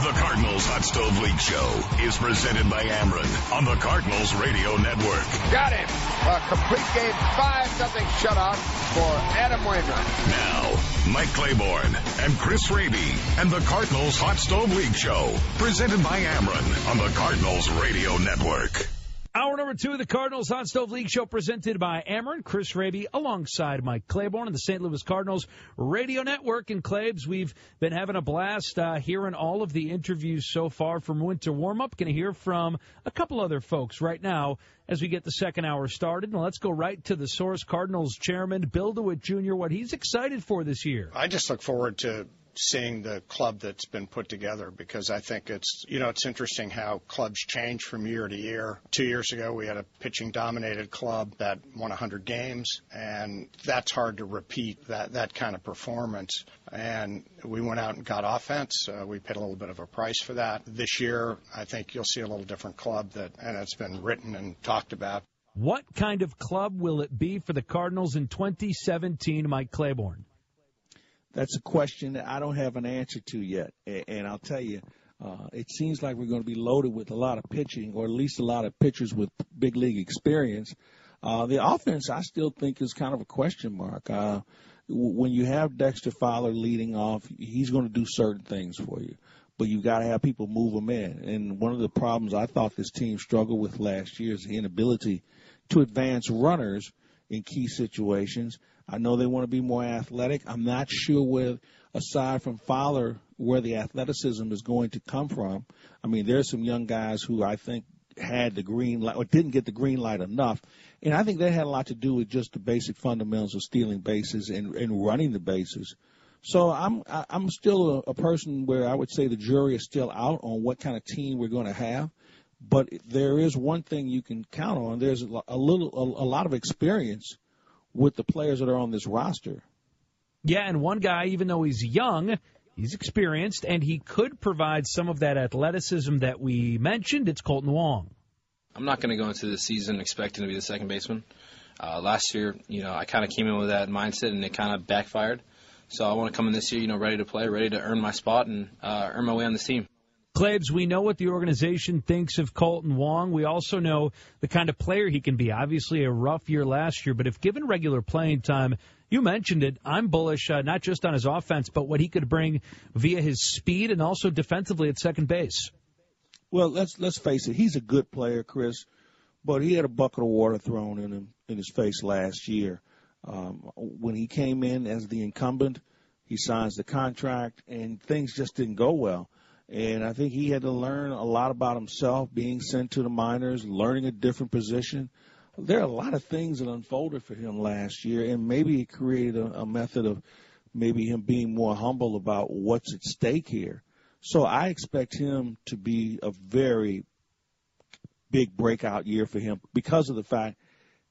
[SPEAKER 3] the Cardinals Hot Stove League Show is presented by Ameren on the Cardinals Radio Network.
[SPEAKER 4] Got him. A complete game, 5 nothing shutout for Adam Wainwright.
[SPEAKER 3] Now, Mike Claiborne and Chris Raby and the Cardinals Hot Stove League Show presented by Ameren on the Cardinals Radio Network.
[SPEAKER 5] Hour number two of the Cardinals Hot Stove League show presented by Ameren. Chris Raby alongside Mike Claiborne and the St. Louis Cardinals Radio Network. And Claibs, we've been having a blast uh, hearing all of the interviews so far from winter warm up. Going to hear from a couple other folks right now as we get the second hour started. And let's go right to the source Cardinals chairman, Bill DeWitt Jr., what he's excited for this year.
[SPEAKER 15] I just look forward to seeing the club that's been put together because I think it's you know it's interesting how clubs change from year to year. Two years ago we had a pitching dominated club that won 100 games, and that's hard to repeat that that kind of performance. And we went out and got offense. Uh, we paid a little bit of a price for that. This year I think you'll see a little different club that and it's been written and talked about.
[SPEAKER 5] What kind of club will it be for the Cardinals in 2017, Mike Claiborne?
[SPEAKER 6] That's a question that I don't have an answer to yet. And I'll tell you, uh, it seems like we're going to be loaded with a lot of pitching, or at least a lot of pitchers with big league experience. Uh, the offense, I still think, is kind of a question mark. Uh, when you have Dexter Fowler leading off, he's going to do certain things for you. but you've got to have people move them in. And one of the problems I thought this team struggled with last year is the inability to advance runners in key situations. I know they want to be more athletic. I'm not sure where, aside from Fowler, where the athleticism is going to come from. I mean, there's some young guys who I think had the green light or didn't get the green light enough. And I think that had a lot to do with just the basic fundamentals of stealing bases and, and running the bases. So I'm I'm still a, a person where I would say the jury is still out on what kind of team we're going to have. But there is one thing you can count on. There's a, little a, a lot of experience with the players that are on this roster.
[SPEAKER 5] Yeah, and one guy, even though he's young, he's experienced, and he could provide some of that athleticism that we mentioned. It's Kolten Wong.
[SPEAKER 16] I'm not going to go into the season expecting to be the second baseman. Uh, last year, you know, I kind of came in with that mindset, and it kind of backfired. So I want to come in this year, you know, ready to play, ready to earn my spot and uh, earn my way on this team.
[SPEAKER 5] Claibs, we know what the organization thinks of Kolten Wong. We also know the kind of player he can be. Obviously, a rough year last year, but if given regular playing time, you mentioned it. I'm bullish uh, not just on his offense, but what he could bring via his speed and also defensively at second base.
[SPEAKER 6] Well, let's let's face it. He's a good player, Chris, but he had a bucket of water thrown in him in his face last year. Um, when he came in as the incumbent, he signs the contract, and things just didn't go well. And I think he had to learn a lot about himself, being sent to the minors, learning a different position. There are a lot of things that unfolded for him last year, and maybe it created a, a method of maybe him being more humble about what's at stake here. So I expect him to be a very big breakout year for him because of the fact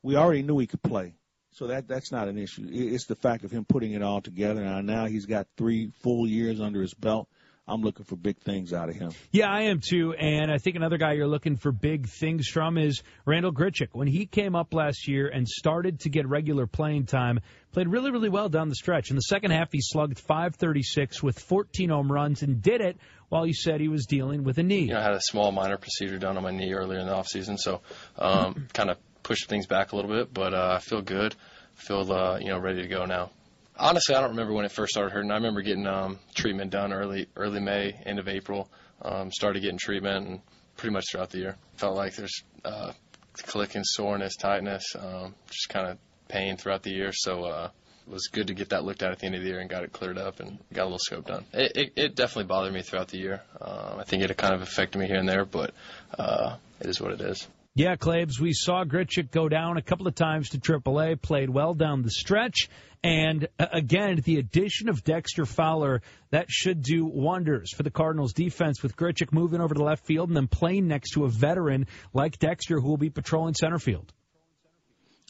[SPEAKER 6] we already knew he could play. So that that's not an issue. It's the fact of him putting it all together. Now, now he's got three full years under his belt. I'm looking for big things out of him.
[SPEAKER 5] Yeah, I am too. And I think another guy you're looking for big things from is Randal Grichuk. When he came up last year and started to get regular playing time, played really, really well down the stretch. In the second half, he slugged 536 with 14 home runs and did it while he said he was dealing with a knee.
[SPEAKER 17] You know, I had a small minor procedure done on my knee earlier in the offseason, so um, kind of pushed things back a little bit, but uh, I feel good. Feel uh, you know ready to go now. Honestly, I don't remember when it first started hurting. I remember getting um, treatment done early early May, end of April. Um, started getting treatment and pretty much throughout the year. Felt like there's uh, clicking, soreness, tightness, um, just kind of pain throughout the year. So uh, it was good to get that looked at at the end of the year and got it cleared up and got a little scope done. It, it, it definitely bothered me throughout the year. Um, I think it kind of affected me here and there, but uh, it is what it is.
[SPEAKER 5] Yeah, Claibs, we saw Grichuk go down a couple of times to AAA, played well down the stretch. And uh, again, the addition of Dexter Fowler, that should do wonders for the Cardinals defense with Grichuk moving over to left field and then playing next to a veteran like Dexter who will be patrolling center field.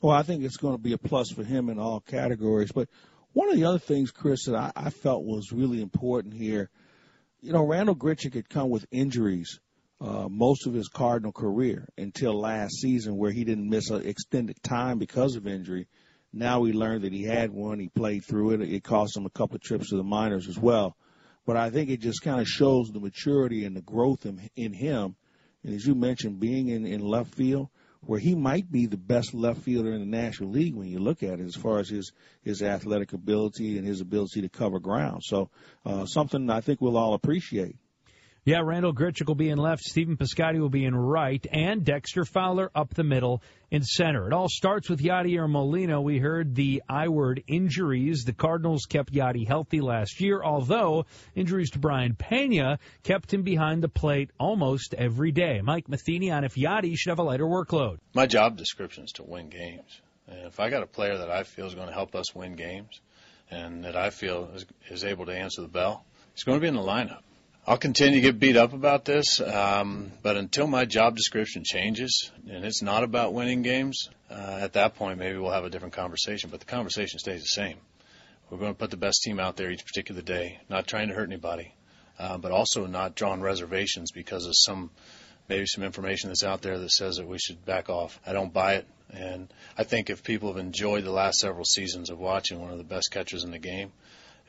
[SPEAKER 6] Well, I think it's going to be a plus for him in all categories. But one of the other things, Chris, that I, I felt was really important here, you know, Randal Grichuk had come with injuries uh, most of his Cardinal career until last season, where he didn't miss an extended time because of injury. Now we learned that he had one. He played through it. It cost him a couple of trips to the minors as well. But I think it just kind of shows the maturity and the growth in, in him. And as you mentioned, being in, in left field, where he might be the best left fielder in the National League when you look at it, as far as his his athletic ability and his ability to cover ground. So uh, something I think we'll all appreciate.
[SPEAKER 5] Yeah, Randal Grichuk will be in left, Stephen Piscotty will be in right, and Dexter Fowler up the middle in center. It all starts with Yadier Molina. We heard the I word injuries. The Cardinals kept Yadi healthy last year, although injuries to Brayan Peña kept him behind the plate almost every day. Mike Matheny on if Yadi should have a lighter workload.
[SPEAKER 18] My job description is to win games. And if I got a player that I feel is going to help us win games and that I feel is, is able to answer the bell, he's going to be in the lineup. I'll continue to get beat up about this, um, but until my job description changes and it's not about winning games, uh, at that point maybe we'll have a different conversation. But the conversation stays the same. We're going to put the best team out there each particular day, not trying to hurt anybody, uh, but also not drawing reservations because of some maybe some information that's out there that says that we should back off. I don't buy it, and I think if people have enjoyed the last several seasons of watching one of the best catchers in the game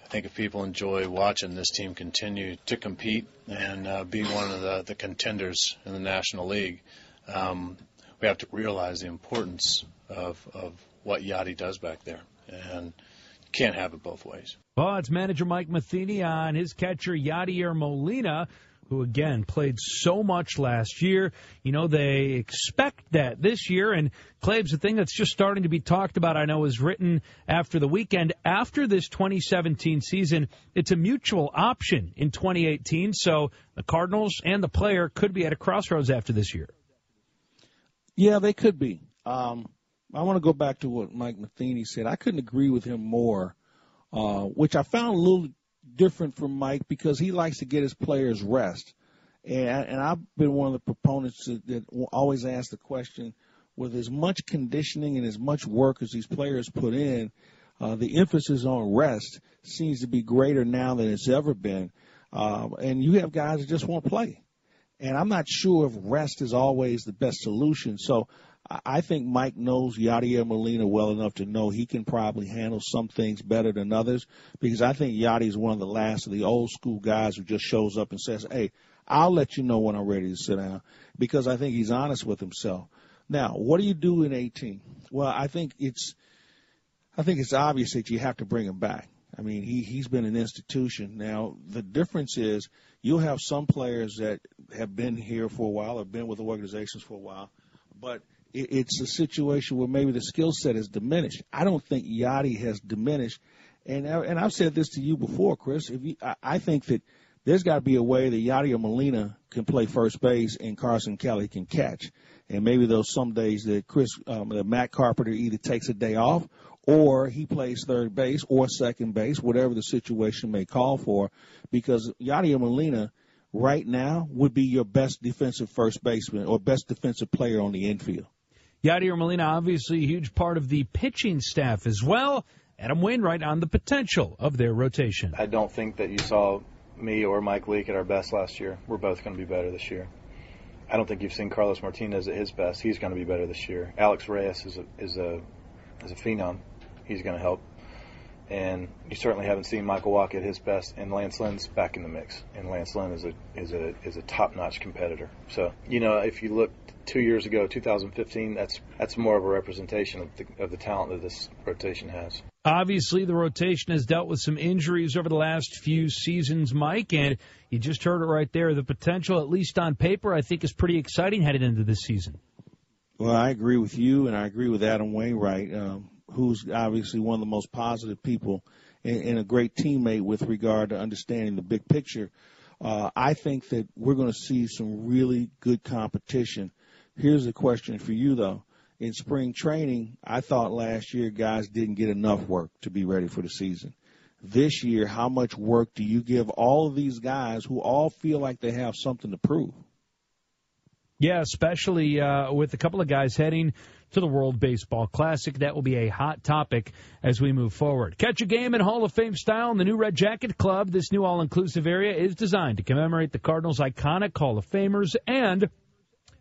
[SPEAKER 18] I think if people enjoy watching this team continue to compete and uh, be one of the, the contenders in the National League, um, we have to realize the importance of, of what Yadi does back there. And can't have it both ways.
[SPEAKER 5] Well, it's manager Mike Matheny on his catcher Yadier Molina, who again played so much last year. You know, they expect that this year. And Claibs, the thing that's just starting to be talked about, I know, is written after the weekend. After this 2017 season, it's a mutual option in 2018. So the Cardinals and the player could be at a crossroads after this year.
[SPEAKER 6] Yeah, they could be. Um, I want to go back to what Mike Matheny said. I couldn't agree with him more, uh, which I found a little different from Mike because he likes to get his players rest. And, and I've been one of the proponents that, that always ask the question, with as much conditioning and as much work as these players put in, uh, the emphasis on rest seems to be greater now than it's ever been. Uh, and you have guys that just won't play. And I'm not sure if rest is always the best solution. So I think Mike knows Yadier Molina well enough to know he can probably handle some things better than others because I think Yadi is one of the last of the old school guys who just shows up and says, Hey, I'll let you know when I'm ready to sit down because I think he's honest with himself. Now, what do you do in 18? Well, I think it's, I think it's obvious that you have to bring him back. I mean, he, he's been an institution. Now, the difference is you'll have some players that have been here for a while or been with the organizations for a while, but it's a situation where maybe the skill set is diminished. I don't think Yadi has diminished. And, and I've said this to you before, Chris. If you, I, I think that there's got to be a way that Yadier Molina can play first base and Carson Kelly can catch. And maybe those some days that Chris, um, that Matt Carpenter either takes a day off or he plays third base or second base, whatever the situation may call for, because Yadier Molina right now would be your best defensive first baseman or best defensive player on the infield.
[SPEAKER 5] Yadier Molina, obviously a huge part of the pitching staff as well. Adam Wainwright on the potential of their rotation.
[SPEAKER 19] I don't think that you saw me or Mike Leake at our best last year. We're both going to be better this year. I don't think you've seen Carlos Martinez at his best. He's going to be better this year. Alex Reyes is a is a is a phenom he's going to help. And you certainly haven't seen Michael Wacha at his best, and Lance Lynn's back in the mix. And Lance Lynn is a is a is a top-notch competitor. So you know, if you look two years ago, 2015, that's that's more of a representation of the of the talent that this rotation has.
[SPEAKER 5] Obviously, the rotation has dealt with some injuries over the last few seasons, Mike, and you just heard it right there. The potential, at least on paper, I think is pretty exciting headed into this season.
[SPEAKER 6] Well, I agree with you, and I agree with Adam Wainwright. Um, who's obviously one of the most positive people and, and a great teammate with regard to understanding the big picture. Uh, I think that we're going to see some really good competition. Here's a question for you though. In spring training, I thought last year guys didn't get enough work to be ready for the season. This year, how much work do you give all of these guys who all feel like they have something to prove?
[SPEAKER 5] Yeah, especially uh, with a couple of guys heading to the World Baseball Classic. That will be a hot topic as we move forward. Catch a game in Hall of Fame style in the new Red Jacket Club. This new all inclusive area is designed to commemorate the Cardinals' iconic Hall of Famers and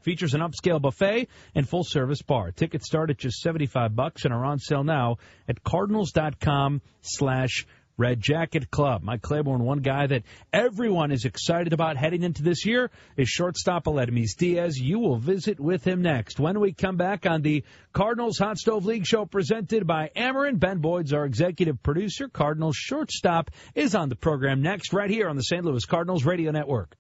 [SPEAKER 5] features an upscale buffet and full service bar. Tickets start at just 75 bucks and are on sale now at cardinals.com slash Red Jacket Club. Mike Claiborne, one guy that everyone is excited about heading into this year, is shortstop Aledmys Diaz. You will visit with him next. When we come back on the Cardinals Hot Stove League show presented by Ameren, Ben Boyd's our executive producer. Cardinals shortstop is on the program next, right here on the St. Louis Cardinals Radio Network.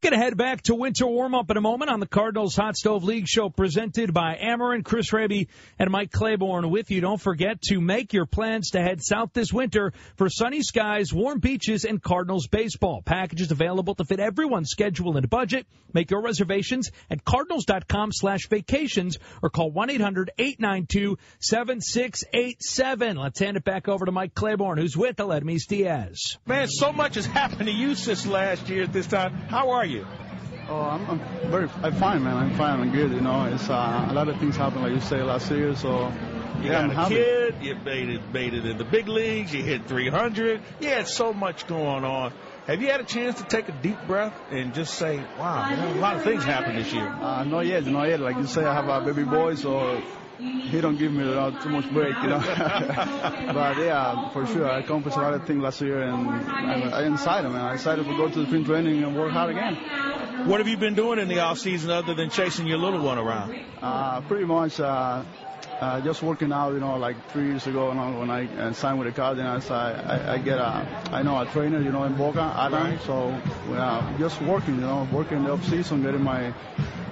[SPEAKER 5] Going to head back to winter warm up in a moment on the Cardinals Hot Stove League show presented by Ameren, Chris Raby, and Mike Claiborne with you. Don't forget to make your plans to head south this winter for sunny skies, warm beaches, and Cardinals baseball. Packages available to fit everyone's schedule and budget. Make your reservations at cardinals.com slash vacations or call 1-800-892-7687. Let's hand it back over to Mike Claiborne, who's with Aledmys Diaz.
[SPEAKER 6] Man, so much has happened to you since last year at this time. How are you?
[SPEAKER 20] Oh, I'm, I'm very, I'm fine, man. I'm fine. I'm good. You know, it's uh, a lot of things happened, like you say, last year. So
[SPEAKER 6] you
[SPEAKER 20] yeah,
[SPEAKER 6] got
[SPEAKER 20] I'm
[SPEAKER 6] a
[SPEAKER 20] happy.
[SPEAKER 6] kid. You made it, made it in the big leagues. You hit 300. You had so much going on. Have you had a chance to take a deep breath and just say, "Wow, man, a lot of things happened this year"?
[SPEAKER 20] Uh, not yet, not yet. Like you say, I have a baby boy, so he don't give me uh, too much break, you know. but yeah, for sure, I accomplished a lot of things last year, and I'm, I'm excited, man. I'm excited to go to the spring training and work hard again.
[SPEAKER 6] What have you been doing in the off season other than chasing your little one around?
[SPEAKER 20] Uh, pretty much uh, uh, just working out, you know, like three years ago, you know, when I uh, signed with the Cardinals, I, I, I get a, I know a trainer, you know, in Boca, Adam.
[SPEAKER 6] Right.
[SPEAKER 20] So uh, just working, you know, working the off season, getting my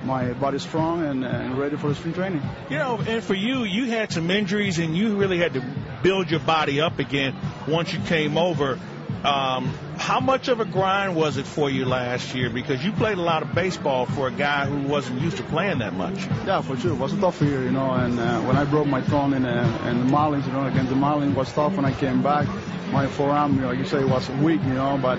[SPEAKER 20] my body strong and, and ready for spring training.
[SPEAKER 6] You know, and for you, you had some injuries and you really had to build your body up again once you came over. Um, how much of a grind was it for you last year? Because you played a lot of baseball for a guy who wasn't used to playing that much.
[SPEAKER 20] Yeah, for sure. It was a tough year, you know. And uh, when I broke my thumb in, uh, in the Marlins, you know, against the Marlins, was tough when I came back. My forearm, you know, like you say, it was weak, you know. But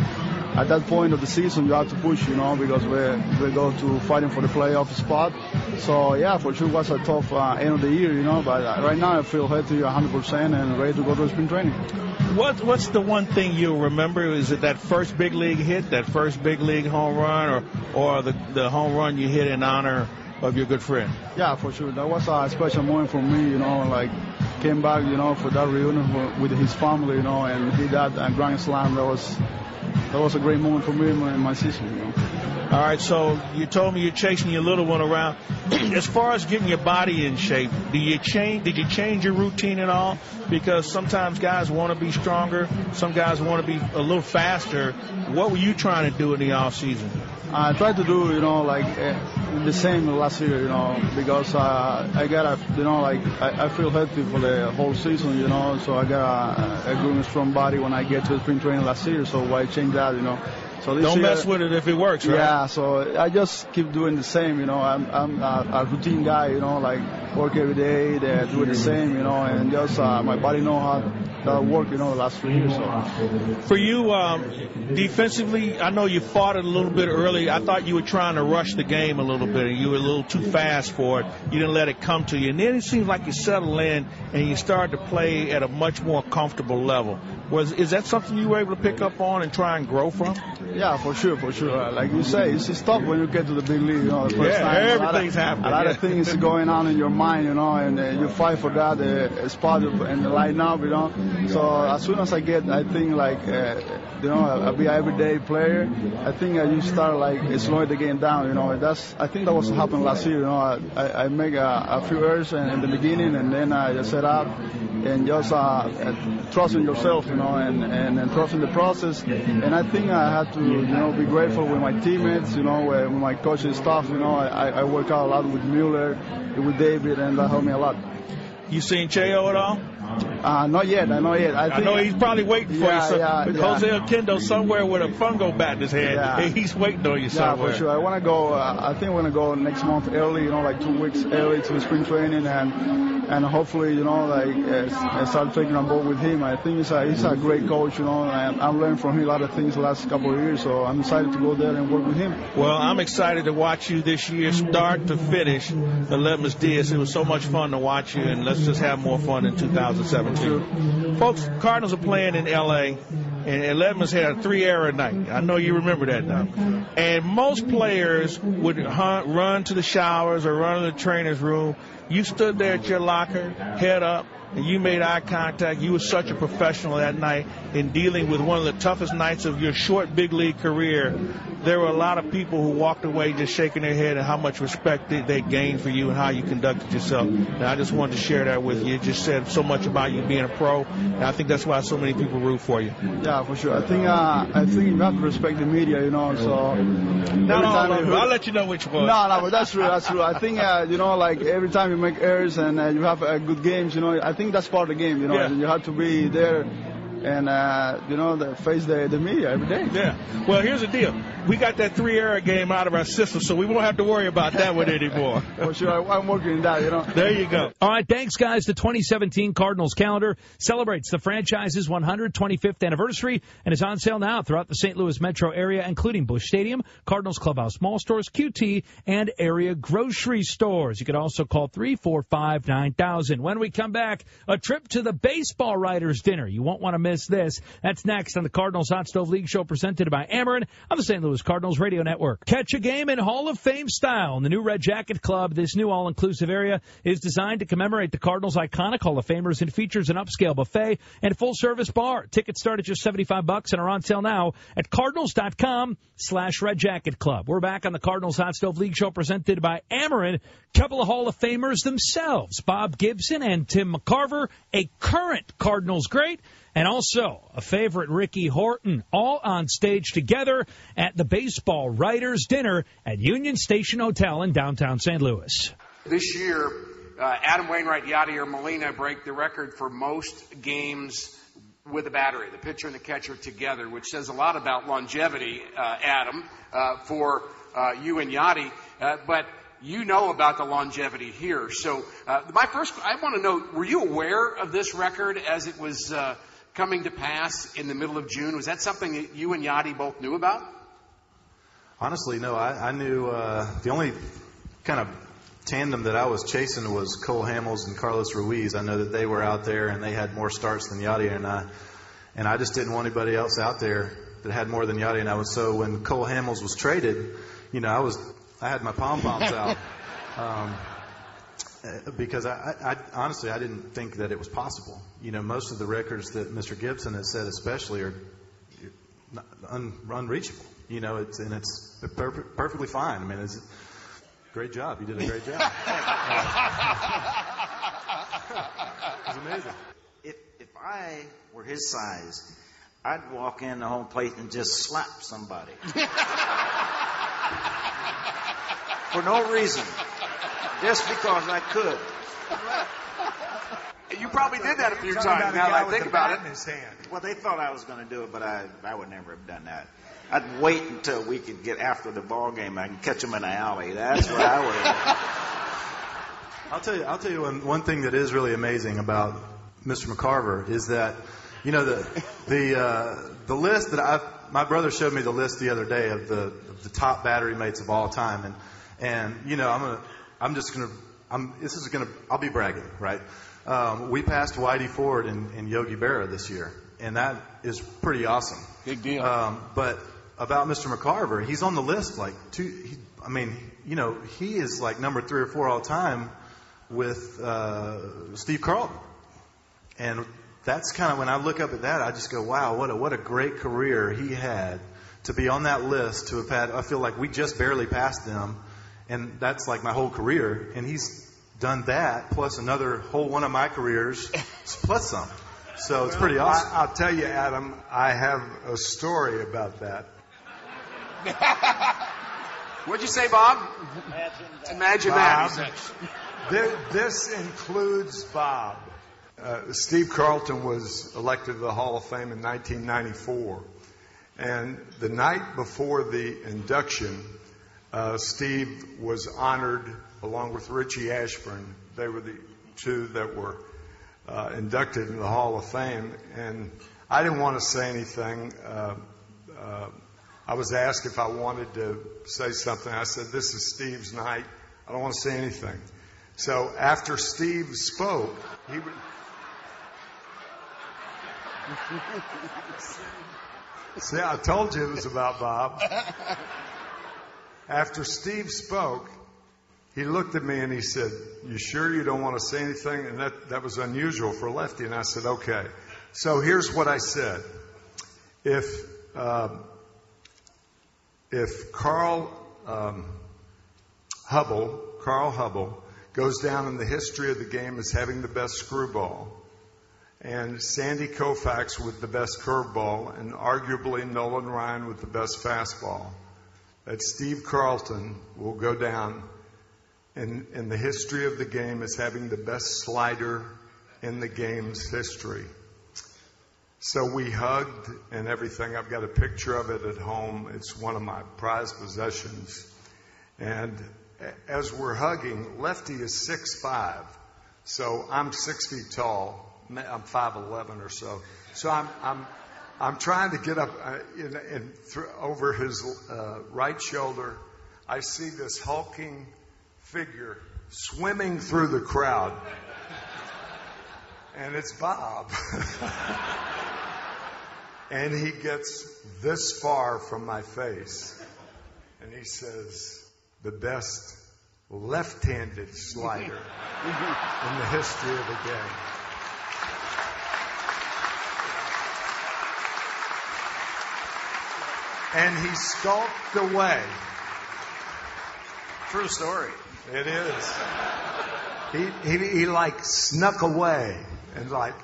[SPEAKER 20] at that point of the season, you have to push, you know, because we we go to fighting for the playoff spot. So yeah, for sure, it was a tough uh, end of the year, you know. But uh, right now, I feel healthy, 100%, and ready to go to spring training.
[SPEAKER 6] What What's the one thing you'll remember? Is it that first big league hit, that first big league home run, or or the the home run you hit in honor of your good friend?
[SPEAKER 20] Yeah, for sure. That was a special moment for me, you know, like came back, you know, for that reunion for, with his family, you know, and he that uh, grand slam. That was that was a great moment for me and my, my season, you know.
[SPEAKER 6] All right, so you told me you're chasing your little one around. as far as getting your body in shape, do you change? Did you change your routine at all? Because sometimes guys want to be stronger, some guys want to be a little faster. What were you trying to do in the off season?
[SPEAKER 20] I tried to do, you know, like uh, the same last year, you know, because uh, I got a, you know, like I, I feel healthy for the whole season, you know, so I got a, a good strong body when I get to the spring training last year, so why change that, you know? So
[SPEAKER 6] Don't
[SPEAKER 20] year,
[SPEAKER 6] mess with it if it works, right?
[SPEAKER 20] Yeah, so I just keep doing the same, you know. I'm I'm a, a routine guy, you know, like work every day, do the same, you know, and just uh, my body know how that work, you know, the last few years. So.
[SPEAKER 6] For you, um, defensively, I know you fought it a little bit early. I thought you were trying to rush the game a little bit, and you were a little too fast for it. You didn't let it come to you, and then it seems like you settled in and you started to play at a much more comfortable level. Was is that something you were able to pick up on and try and grow from?
[SPEAKER 20] Yeah, for sure, for sure. Uh, Like you say, it's, it's tough when you get to the big league. You know, the first
[SPEAKER 6] Yeah,
[SPEAKER 20] time, a of-
[SPEAKER 6] everything's happening,
[SPEAKER 20] A lot
[SPEAKER 6] yeah.
[SPEAKER 20] of things are going on in your mind, you know, and uh, you fight for that uh, spot and the line up, you know. So as soon as I get, I think like, uh, you know, I'll be everyday player. I think uh, you start like slowing the game down, you know. That's, I think that was happened last year. You know, I, I, I make a, a few errors in, in the beginning, and then I just set up and just uh, trusting yourself, you know, and, and, and trusting the process. And I think I had to, you know, be grateful with my teammates, you know, with my coaching staff. You know, I, I work out a lot with Mueller, with David, and that helped me a lot.
[SPEAKER 6] You seen Cheo at all?
[SPEAKER 20] Uh, not yet. I not yet. I,
[SPEAKER 6] I, know he's probably waiting for
[SPEAKER 20] Yeah,
[SPEAKER 6] you. So,
[SPEAKER 20] yeah, yeah.
[SPEAKER 6] Jose Oquendo somewhere with a fungo bat in his hand.
[SPEAKER 20] Yeah.
[SPEAKER 6] He's waiting on you
[SPEAKER 20] Yeah,
[SPEAKER 6] somewhere.
[SPEAKER 20] for sure. I want to go. Uh, I think I want to go next month early. You know, like two weeks early to spring training, and and hopefully, you know, like uh, start taking on board with him. I think he's a he's a great coach. You know, and I've learned from him a lot of things the last couple of years. So I'm excited to go there and work with him.
[SPEAKER 6] Well, I'm excited to watch you this year, start to finish. Aledmys Diaz. It was so much fun to watch you, and let's just have more fun in 2017. Folks, Cardinals are playing in L.A. And Aledmys had a three-error night. I know you remember that now. And most players would hunt, run to the showers or run to the trainer's room. You stood there at your locker, head up, and you made eye contact. You were such a professional that night in dealing with one of the toughest nights of your short big league career. There were a lot of people who walked away just shaking their head at how much respect they, gained for you and how you conducted yourself. And I just wanted to share that with you. It just said so much about you being a pro, and I think that's why so many people root for you.
[SPEAKER 20] Yeah, for sure. I think uh, I think you have to respect the media. You know, so
[SPEAKER 6] all
[SPEAKER 20] time
[SPEAKER 6] of. I'll let you know which one.
[SPEAKER 20] No, no, but that's true. That's true. I think uh, you know, like every time you make errors and uh, you have uh, good games, you know, I think that's part of the game. You know,
[SPEAKER 6] Yeah.
[SPEAKER 20] and you have to be there and uh, you know, the, face the, the media every day.
[SPEAKER 6] Yeah. Well, here's the deal. We got that three error game out of our system, so we won't have to worry about that one anymore.
[SPEAKER 20] For sure, I, I'm working on that. You know.
[SPEAKER 6] There you go.
[SPEAKER 5] All right, thanks, guys. The 2017 Cardinals calendar celebrates the franchise's 125th anniversary and is on sale now throughout the St. Louis metro area, including Busch Stadium, Cardinals Clubhouse Mall stores, QT, and area grocery stores. You can also call 345 9000. When we come back, a trip to the baseball writers' dinner. You won't want to miss miss this. That's next on the Cardinals Hot Stove League Show presented by Ameren on the St. Louis Cardinals Radio Network. Catch a game in Hall of Fame style in the new Red Jacket Club. This new all-inclusive area is designed to commemorate the Cardinals' iconic Hall of Famers and features an upscale buffet and full-service bar. Tickets start at just 75 bucks and are on sale now at cardinals.com slash Red Jacket Club. We're back on the Cardinals Hot Stove League Show presented by Ameren. Couple of Hall of Famers themselves, Bob Gibson and Tim McCarver, a current Cardinals great, and also a favorite Ricky Horton, all on stage together at the Baseball Writers Dinner at Union Station Hotel in downtown St. Louis.
[SPEAKER 21] This year, uh, Adam Wainwright, Yadier Molina break the record for most games with a battery, the pitcher and the catcher together, which says a lot about longevity, uh, Adam, uh, for uh, you and Yadi. Uh, but you know about the longevity here. So uh, my first, I want to know, were you aware of this record as it was coming to pass in the middle of June? Was that something that you and Yadi both knew about?
[SPEAKER 22] Honestly, no. I, I knew uh, the only kind of tandem that I was chasing was Cole Hamels and Carlos Ruiz. I know that they were out there and they had more starts than Yadi and I, and I just didn't want anybody else out there that had more than Yadi and I was. So when Cole Hamels was traded, you know, I was I had my pom poms out. Um, Uh, because I, I, I honestly I didn't think that it was possible. You know, most of the records that Mr. Gibson has set, especially, are un, unreachable. You know, it's and it's per- perfectly fine. I mean, it's great job. You did a great job.
[SPEAKER 23] it's amazing. If if I were his size, I'd walk in the home plate and just slap somebody. For no reason. Just because I could.
[SPEAKER 21] You probably did that a few times now that I think about it.
[SPEAKER 23] In his hand. Well, they thought I was going to do it, but I, I would never have done that. I'd wait until we could get after the ball game. I can catch them in the alley. That's what I would have
[SPEAKER 22] I'll tell you. I'll tell you one, one thing that is really amazing about Mr. McCarver is that you know the the uh, the list that I my brother showed me the list the other day of the of the top battery mates of all time and and you know I'm gonna I'm just gonna I'm this is gonna I'll be bragging right. Um, we passed Whitey Ford and, and Yogi Berra this year, and that is pretty awesome.
[SPEAKER 21] Big deal.
[SPEAKER 22] Um, but about Mr. McCarver, he's on the list like two. He, I mean, you know, he is like number three or four all time with uh, Steve Carlton, and that's kind of when I look up at that, I just go, wow, what a what a great career he had to be on that list. To have had, I feel like we just barely passed them, and that's like my whole career, and he's done that plus another whole one of my careers plus some. So it's pretty awesome.
[SPEAKER 24] I, will tell you, Adam, I have a story about that.
[SPEAKER 21] What'd you say, Bob? Imagine that.
[SPEAKER 24] Bob, This, this includes Bob. Uh, Steve Carlton was elected to the Hall of Fame in 1994. And the night before the induction, Steve was honored along with Richie Ashburn. They were the two that were uh, inducted into the Hall of Fame. And I didn't want to say anything. Uh, uh, I was asked if I wanted to say something. I said, This is Steve's night. I don't want to say anything. So after Steve spoke, he would. See, I told you it was about Bob. After Steve spoke, he looked at me and he said, You sure you don't want to say anything? And that, that was unusual for lefty. And I said, Okay. So here's what I said. If, um, if Carl um, Hubbell, Carl Hubbell, goes down in the history of the game as having the best screwball, and Sandy Koufax with the best curveball, and arguably Nolan Ryan with the best fastball, that Steve Carlton will go down in, in the history of the game as having the best slider in the game's history. So we hugged and everything. I've got a picture of it at home. It's one of my prized possessions. And as we're hugging, Lefty is six five, so I'm six feet tall. I'm five eleven or so. So I'm I'm I'm trying to get up uh, in, in th- over his uh, right shoulder. I see this hulking figure swimming through the crowd, and it's Bob. And he gets this far from my face. And he says, the best left handed slider in the history of the game. And he skulked away.
[SPEAKER 23] True story.
[SPEAKER 24] It is. He, he, he like snuck away in like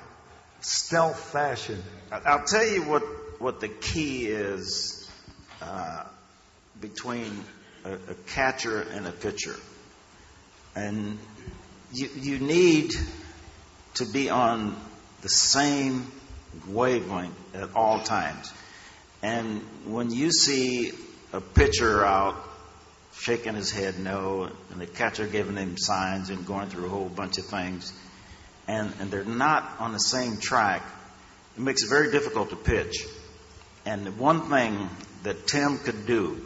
[SPEAKER 24] stealth fashion.
[SPEAKER 23] I- I'll tell you what, what the key is uh, between a, a catcher and a pitcher. And you, you need to be on the same wavelength at all times. And when you see a pitcher out shaking his head no, and the catcher giving him signs and going through a whole bunch of things, and, and they're not on the same track, it makes it very difficult to pitch. And the one thing that Tim could do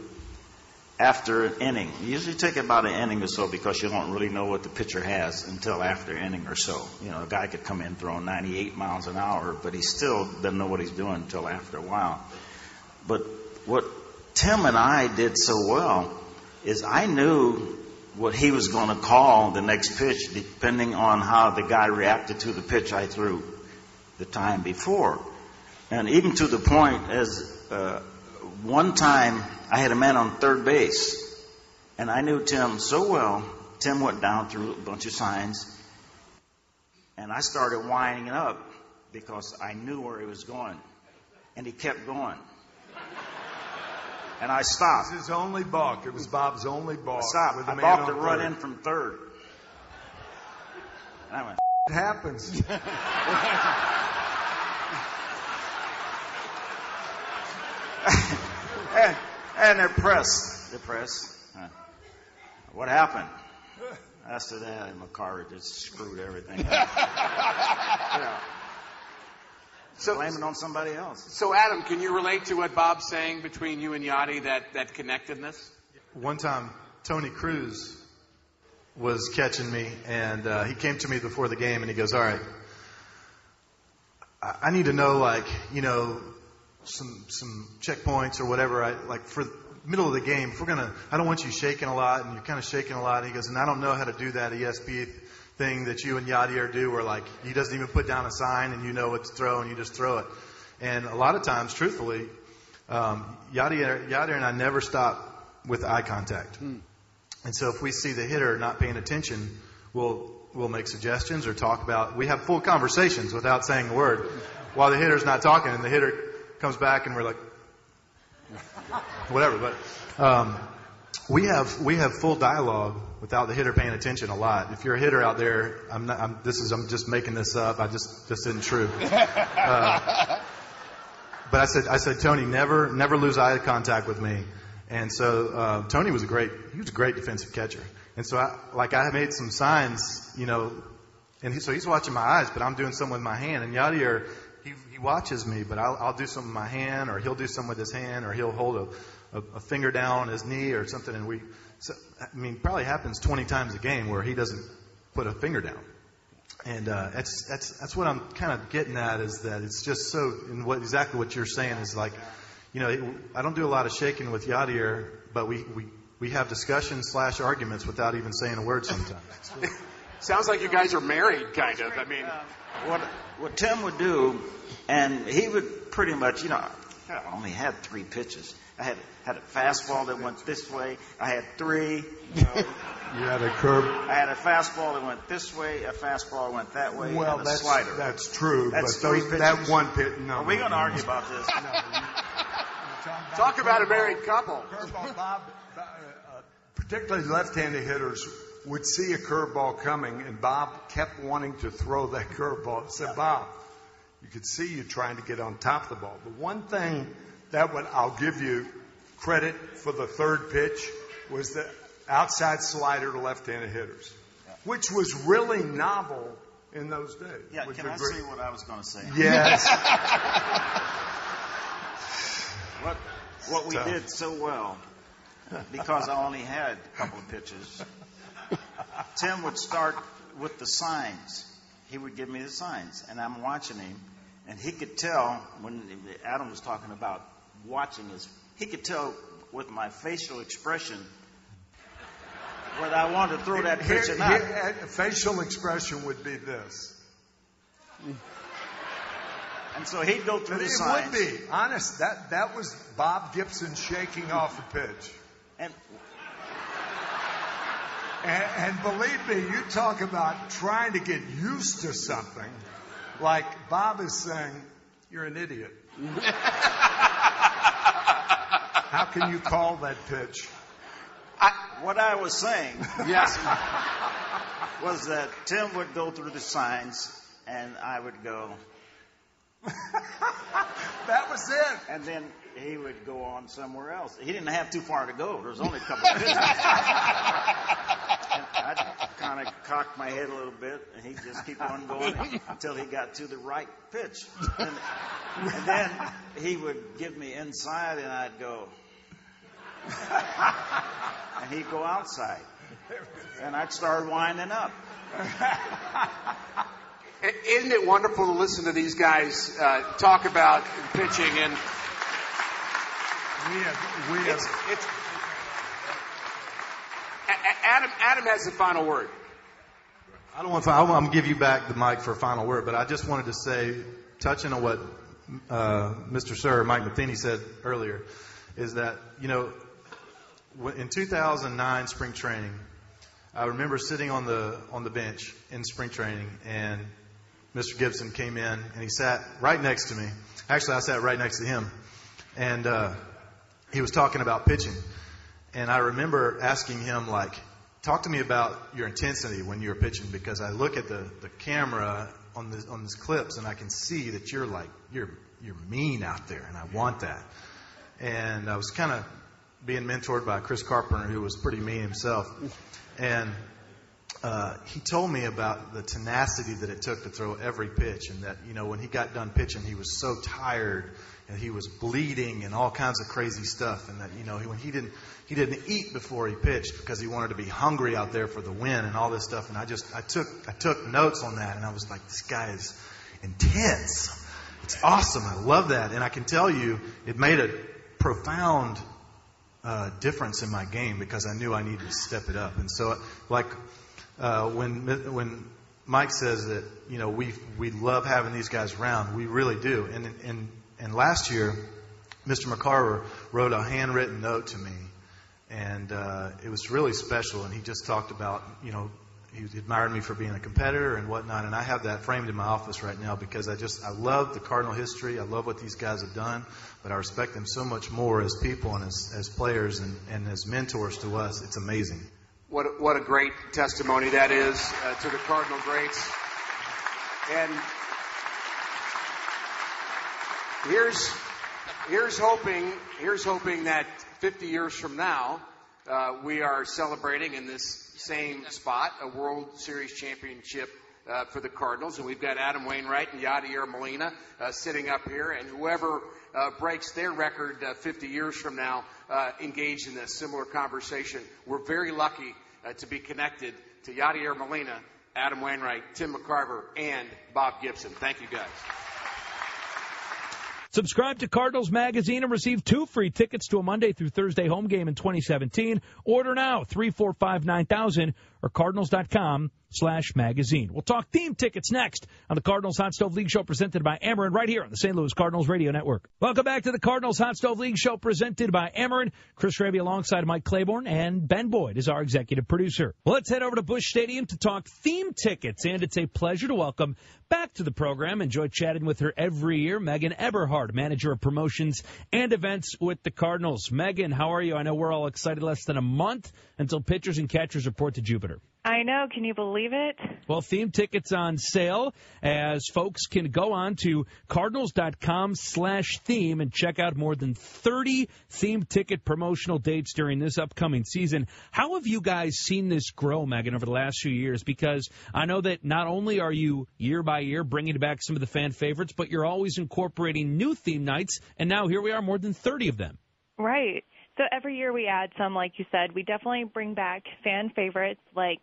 [SPEAKER 23] after an inning, you usually take about an inning or so because you don't really know what the pitcher has until after an inning or so. You know, a guy could come in throwing 98 miles an hour, but he still doesn't know what he's doing until after a while. But what Tim and I did so well is I knew what he was going to call the next pitch depending on how the guy reacted to the pitch I threw the time before. And even to the point as uh, one time I had a man on third base and I knew Tim so well. Tim went down through a bunch of signs and I started winding it up because I knew where he was going. And he kept going. And I stopped.
[SPEAKER 24] It was his only balk. It was Bob's only balk.
[SPEAKER 23] I stopped. I balked to run in from third. And I went,
[SPEAKER 24] It happens.
[SPEAKER 23] and, and they're pressed. They're pressed. Uh, what happened? After that, my car just screwed everything up. yeah.
[SPEAKER 21] So-
[SPEAKER 23] Blame it on somebody else.
[SPEAKER 21] So, Adam, can you relate to what Bob's saying between you and Yadi, that, that connectedness?
[SPEAKER 22] One time, Tony Cruz was catching me, and uh, he came to me before the game, and he goes, "All right, I, I need to know, like, you know, some some checkpoints or whatever. I like for the middle of the game. If we're gonna, I don't want you shaking a lot, and you're kind of shaking a lot." And he goes, "And I don't know how to do that ESP thing that you and Yadier do, where like he doesn't even put down a sign, and you know what to throw, and you just throw it." And a lot of times, truthfully, um, Yadier, Yadier and I never stop with eye contact. And so if we see the hitter not paying attention, we'll we'll make suggestions or talk about. We have full conversations without saying a word, while the hitter's not talking, and the hitter comes back and we're like, whatever. But um, we have we have full dialogue without the hitter paying attention a lot. If you're a hitter out there, I'm not. I'm, this is I'm just making this up. I just this isn't true. Uh, but I said I said Tony never never lose eye contact with me. And so uh, Tony was a great he was a great defensive catcher. And so I like I made some signs, you know, and he, so he's watching my eyes, but I'm doing something with my hand. And Yadier, he, he watches me, but I'll, I'll do something with my hand, or he'll do something with his hand, or he'll hold a, a, a finger down on his knee or something. And we, so, I mean, probably happens 20 times a game where he doesn't put a finger down. And uh, that's that's that's what I'm kind of getting at is that it's just so and what exactly what you're saying is like, you know, I don't do a lot of shaking with Yadier, but we we we have discussions slash arguments without even saying a word sometimes.
[SPEAKER 21] Sounds like you guys are married, kind of. I mean,
[SPEAKER 23] what what Tim would do, and he would pretty much, you know, I only had three pitches. I had had a fastball that went this way. I had three. You, know,
[SPEAKER 24] You had a curve.
[SPEAKER 23] I had a fastball that went this way, a fastball that went that way,
[SPEAKER 24] Well,
[SPEAKER 23] and a
[SPEAKER 24] that's
[SPEAKER 23] slider.
[SPEAKER 24] that's true,
[SPEAKER 23] That's
[SPEAKER 24] but those,
[SPEAKER 23] three
[SPEAKER 24] that one pit. No,
[SPEAKER 23] Are we
[SPEAKER 24] no,
[SPEAKER 23] going to
[SPEAKER 24] no,
[SPEAKER 23] argue
[SPEAKER 24] no.
[SPEAKER 23] about this?
[SPEAKER 21] talk about a married couple.
[SPEAKER 24] Curveball, Bob, uh, uh, particularly left-handed hitters would see a curveball coming, and Bob kept wanting to throw that curveball. I said, Bob, you could see you trying to get on top of the ball. The one thing that would I'll give you credit for the third pitch was the outside slider to left-handed hitters, which was really novel in those days.
[SPEAKER 23] Yeah, can I
[SPEAKER 24] agree?
[SPEAKER 23] say what I was going to say?
[SPEAKER 24] Yes.
[SPEAKER 23] What, what we did so well, because I only had a couple of pitches, Tim would start with the signs. He would give me the signs, and I'm watching him, and he could tell when Adam was talking about watching his, he could tell with my facial expression whether I wanted to throw that pitch or not.
[SPEAKER 24] here- facial expression would be this.
[SPEAKER 23] And so he'd go through
[SPEAKER 24] But
[SPEAKER 23] the
[SPEAKER 24] it
[SPEAKER 23] signs.
[SPEAKER 24] would be honest. That that was Bob Gibson shaking off a pitch.
[SPEAKER 23] And,
[SPEAKER 24] and, and believe me, you talk about trying to get used to something. Like Bob is saying, you're an idiot. How can you call that pitch?
[SPEAKER 23] what I was saying,
[SPEAKER 24] Yes.
[SPEAKER 23] was that Tim would go through the signs, and I would go.
[SPEAKER 24] that was it.
[SPEAKER 23] And then he would go on somewhere else. He didn't have too far to go. There was only a couple of pitches. and I'd kind of cock my head a little bit, and he'd just keep on going until he got to the right pitch. And, and then he would give me inside, and I'd go. and he'd go outside. And I'd start winding up.
[SPEAKER 21] Isn't it wonderful to listen to these guys uh, talk about pitching and
[SPEAKER 24] we have, we have,
[SPEAKER 21] it's, it's A- A- Adam Adam has the final word.
[SPEAKER 22] I don't want to. I want to give you back the mic for a final word, but I just wanted to say, touching on what uh, Mr. Sir Mike Matheny said earlier, is that you know, in 2009 spring training, I remember sitting on the on the bench in spring training, and Mr. Gibson came in and he sat right next to me. Actually, I sat right next to him, and uh, he was talking about pitching. And I remember asking him, like, talk to me about your intensity when you're pitching, because I look at the, the camera on the on these clips and I can see that you're like you're you're mean out there, and I want that. And I was kind of being mentored by Chris Carpenter, who was pretty mean himself, and uh, he told me about the tenacity that it took to throw every pitch, and that you know when he got done pitching, he was so tired and he was bleeding and all kinds of crazy stuff, and that you know when he didn't he didn't eat before he pitched because he wanted to be hungry out there for the win and all this stuff. And I just I took I took notes on that, and I was like, this guy is intense. It's awesome. I love that, and I can tell you, it made a profound uh, difference in my game because I knew I needed to step it up. And so, like uh, when when Mike says that you know we we love having these guys around, we really do. And and and last year, Mr. McCarver wrote a handwritten note to me, and uh, it was really special. And he just talked about you know he admired me for being a competitor and whatnot. And I have that framed in my office right now because I just I love the Cardinal history. I love what these guys have done, but I respect them so much more as people and as as players and and as mentors to us. It's amazing.
[SPEAKER 21] What a, what a great testimony that is uh, to the Cardinal greats. And here's here's hoping here's hoping that 50 years from now uh, we are celebrating in this same spot a World Series championship. Uh, for the Cardinals, and we've got Adam Wainwright and Yadier Molina uh, sitting up here, and whoever uh, breaks their record uh, 50 years from now uh, engaged in a similar conversation. We're very lucky uh, to be connected to Yadier Molina, Adam Wainwright, Tim McCarver, and Bob Gibson. Thank you, guys.
[SPEAKER 5] Subscribe to Cardinals Magazine and receive two free tickets to a Monday through Thursday home game in 2017. Order now, 345 9000 or cardinals.com slash magazine. We'll talk theme tickets next on the Cardinals Hot Stove League Show presented by Ameren right here on the St. Louis Cardinals Radio Network. Welcome back to the Cardinals Hot Stove League Show presented by Ameren. Chris Raby alongside Mike Claiborne and Ben Boyd is our executive producer. Well, let's head over to Busch Stadium to talk theme tickets and it's a pleasure to welcome back to the program. Enjoy chatting with her every year. Megan Eberhard, manager of promotions and events with the Cardinals. Megan, how are you? I know we're all excited less than a month until pitchers and catchers report to Jupiter.
[SPEAKER 25] I know. Can you believe it?
[SPEAKER 5] Well, theme tickets on sale as folks can go on to cardinals.com slash theme and check out more than 30 theme ticket promotional dates during this upcoming season. How have you guys seen this grow, Megan, over the last few years? Because I know that not only are you year by year bringing back some of the fan favorites, but you're always incorporating new theme nights, and now here we are, more than 30 of them.
[SPEAKER 25] Right. So every year we add some, like you said. We definitely bring back fan favorites like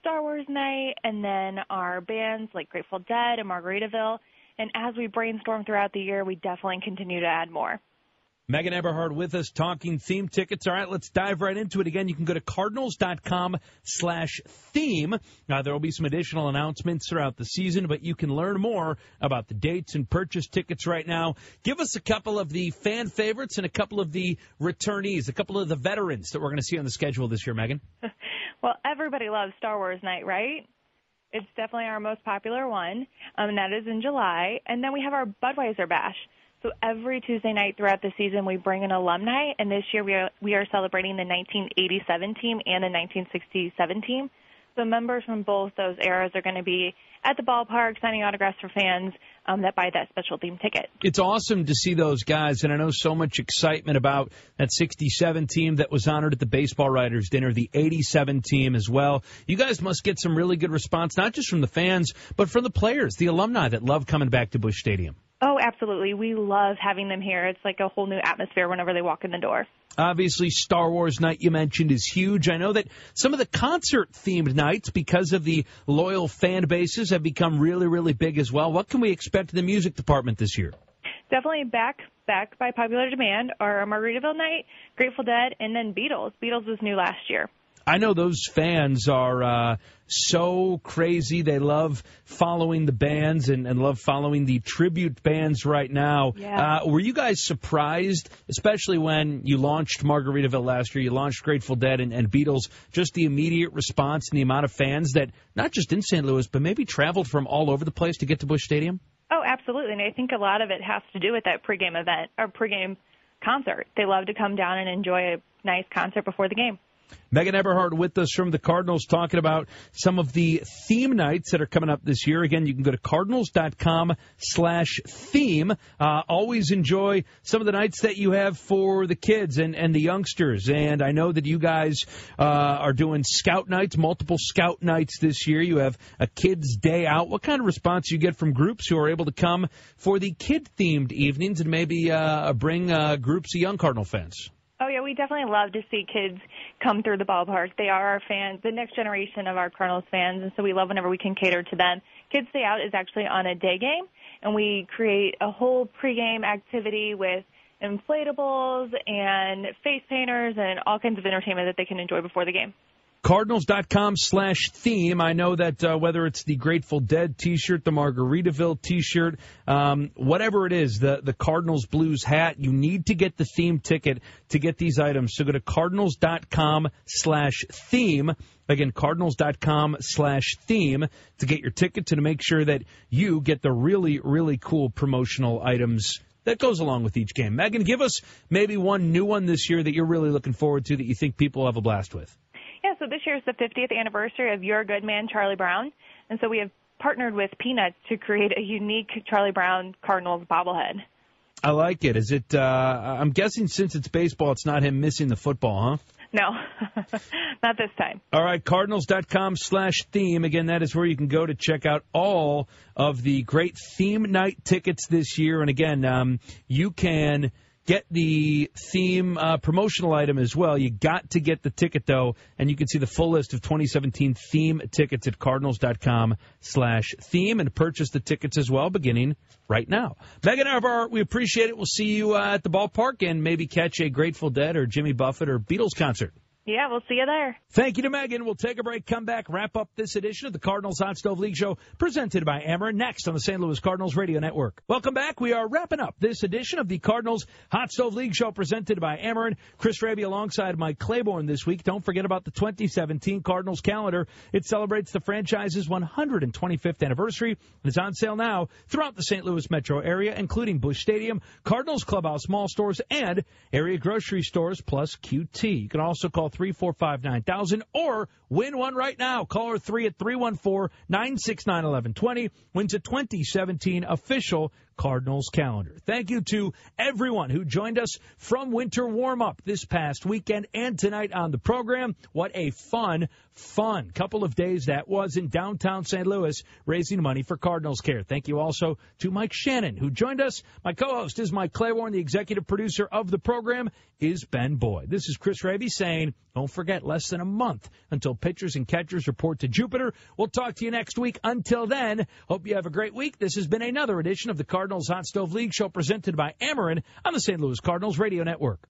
[SPEAKER 25] Star Wars Night, and then our bands like Grateful Dead and Margaritaville. And as we brainstorm throughout the year, we definitely continue to add more.
[SPEAKER 5] Megan Eberhard with us talking theme tickets. All right, let's dive right into it again. You can go to cardinals.com slash theme. Now, there will be some additional announcements throughout the season, but you can learn more about the dates and purchase tickets right now. Give us a couple of the fan favorites and a couple of the returnees, a couple of the veterans that we're going to see on the schedule this year, Megan.
[SPEAKER 25] well, everybody loves Star Wars night, right? It's definitely our most popular one, um, and that is in July. And then we have our Budweiser Bash. So every Tuesday night throughout the season, we bring an alumni, and this year we are we are celebrating the 1987 team and the 1967 team. So members from both those eras are going to be at the ballpark signing autographs for fans um, that buy that special theme ticket.
[SPEAKER 5] It's awesome to see those guys, and I know so much excitement about that 67 team that was honored at the Baseball Writers Dinner, the 87 team as well. You guys must get some really good response, not just from the fans, but from the players, the alumni that love coming back to Busch Stadium.
[SPEAKER 25] Oh, absolutely. We love having them here. It's like a whole new atmosphere whenever they walk in the door.
[SPEAKER 5] Obviously, Star Wars night you mentioned is huge. I know that some of the concert themed nights, because of the loyal fan bases, have become really, really big as well. What can we expect in the music department this year?
[SPEAKER 25] Definitely back back by popular demand are Margaritaville night, Grateful Dead, and then Beatles. Beatles was new last year.
[SPEAKER 5] I know those fans are uh, so crazy. They love following the bands and, and love following the tribute bands right now.
[SPEAKER 25] Yeah.
[SPEAKER 5] Uh, were you guys surprised, especially when you launched Margaritaville last year, you launched Grateful Dead and, and Beatles, just the immediate response and the amount of fans that, not just in St. Louis, but maybe traveled from all over the place to get to Busch Stadium?
[SPEAKER 25] Oh, absolutely. And I think a lot of it has to do with that pregame event or pregame concert. They love to come down and enjoy a nice concert before the game.
[SPEAKER 5] Megan Eberhard with us from the Cardinals talking about some of the theme nights that are coming up this year. Again, you can go to cardinals.com slash theme. Uh, always enjoy some of the nights that you have for the kids and, and the youngsters. And I know that you guys uh, are doing scout nights, multiple scout nights this year. You have a kids day out. What kind of response do you get from groups who are able to come for the kid themed evenings and maybe uh, bring uh, groups of young Cardinal fans?
[SPEAKER 25] Oh yeah, we definitely love to see kids come through the ballpark. They are our fans, the next generation of our Cardinals fans, and so we love whenever we can cater to them. Kids Day Out is actually on a day game, and we create a whole pregame activity with inflatables and face painters and all kinds of entertainment that they can enjoy before the game.
[SPEAKER 5] Cardinals.com slash theme. I know that uh, whether it's the Grateful Dead t-shirt, the Margaritaville t-shirt, um, whatever it is, the, the Cardinals Blues hat, you need to get the theme ticket to get these items. So go to Cardinals.com slash theme. Again, Cardinals.com slash theme to get your ticket to make sure that you get the really, really cool promotional items that goes along with each game. Megan, give us maybe one new one this year that you're really looking forward to that you think people have a blast with.
[SPEAKER 25] Yeah, so this year is the 50th anniversary of Your Good Man, Charlie Brown. And so we have partnered with Peanuts to create a unique Charlie Brown Cardinals bobblehead.
[SPEAKER 5] I like it. Is it, uh, I'm guessing since it's baseball, it's not him missing the football, huh?
[SPEAKER 25] No, not this time.
[SPEAKER 5] All right, cardinals.com slash theme. Again, that is where you can go to check out all of the great theme night tickets this year. And again, um, you can get the theme uh, promotional item as well. You got to get the ticket though, and you can see the full list of 2017 theme tickets at cardinals.com slash theme and purchase the tickets as well beginning right now. Megan Eberhard, we appreciate it. We'll see you uh, at the ballpark and maybe catch a Grateful Dead or Jimmy Buffett or Beatles concert.
[SPEAKER 25] Yeah, we'll see you there.
[SPEAKER 5] Thank you to Megan. We'll take a break, come back, wrap up this edition of the Cardinals Hot Stove League Show presented by Ameren next on the St. Louis Cardinals Radio Network. Welcome back. We are wrapping up this edition of the Cardinals Hot Stove League Show presented by Ameren. Chris Raby alongside Mike Claiborne this week. Don't forget about the 2017 Cardinals calendar. It celebrates the franchise's 125th anniversary and is on sale now throughout the St. Louis metro area, including Busch Stadium, Cardinals Clubhouse Mall stores, and area grocery stores plus QT. You can also call 345 9000 or win one right now. Caller 3 at 314 969 1120 wins a 2017 official Cardinals calendar. Thank you to everyone who joined us from winter warm up this past weekend and tonight on the program. What a fun, fun couple of days that was in downtown St. Louis raising money for Cardinals Care. Thank you also to Mike Shannon who joined us. My co-host is Mike Claiborne. The executive producer of the program is Ben Boyd. This is Chris Raby saying, don't forget, less than a month until pitchers and catchers report to Jupiter. We'll talk to you next week. Until then, hope you have a great week. This has been another edition of the Cardinals Hot Stove League show presented by Ameren on the St. Louis Cardinals Radio Network.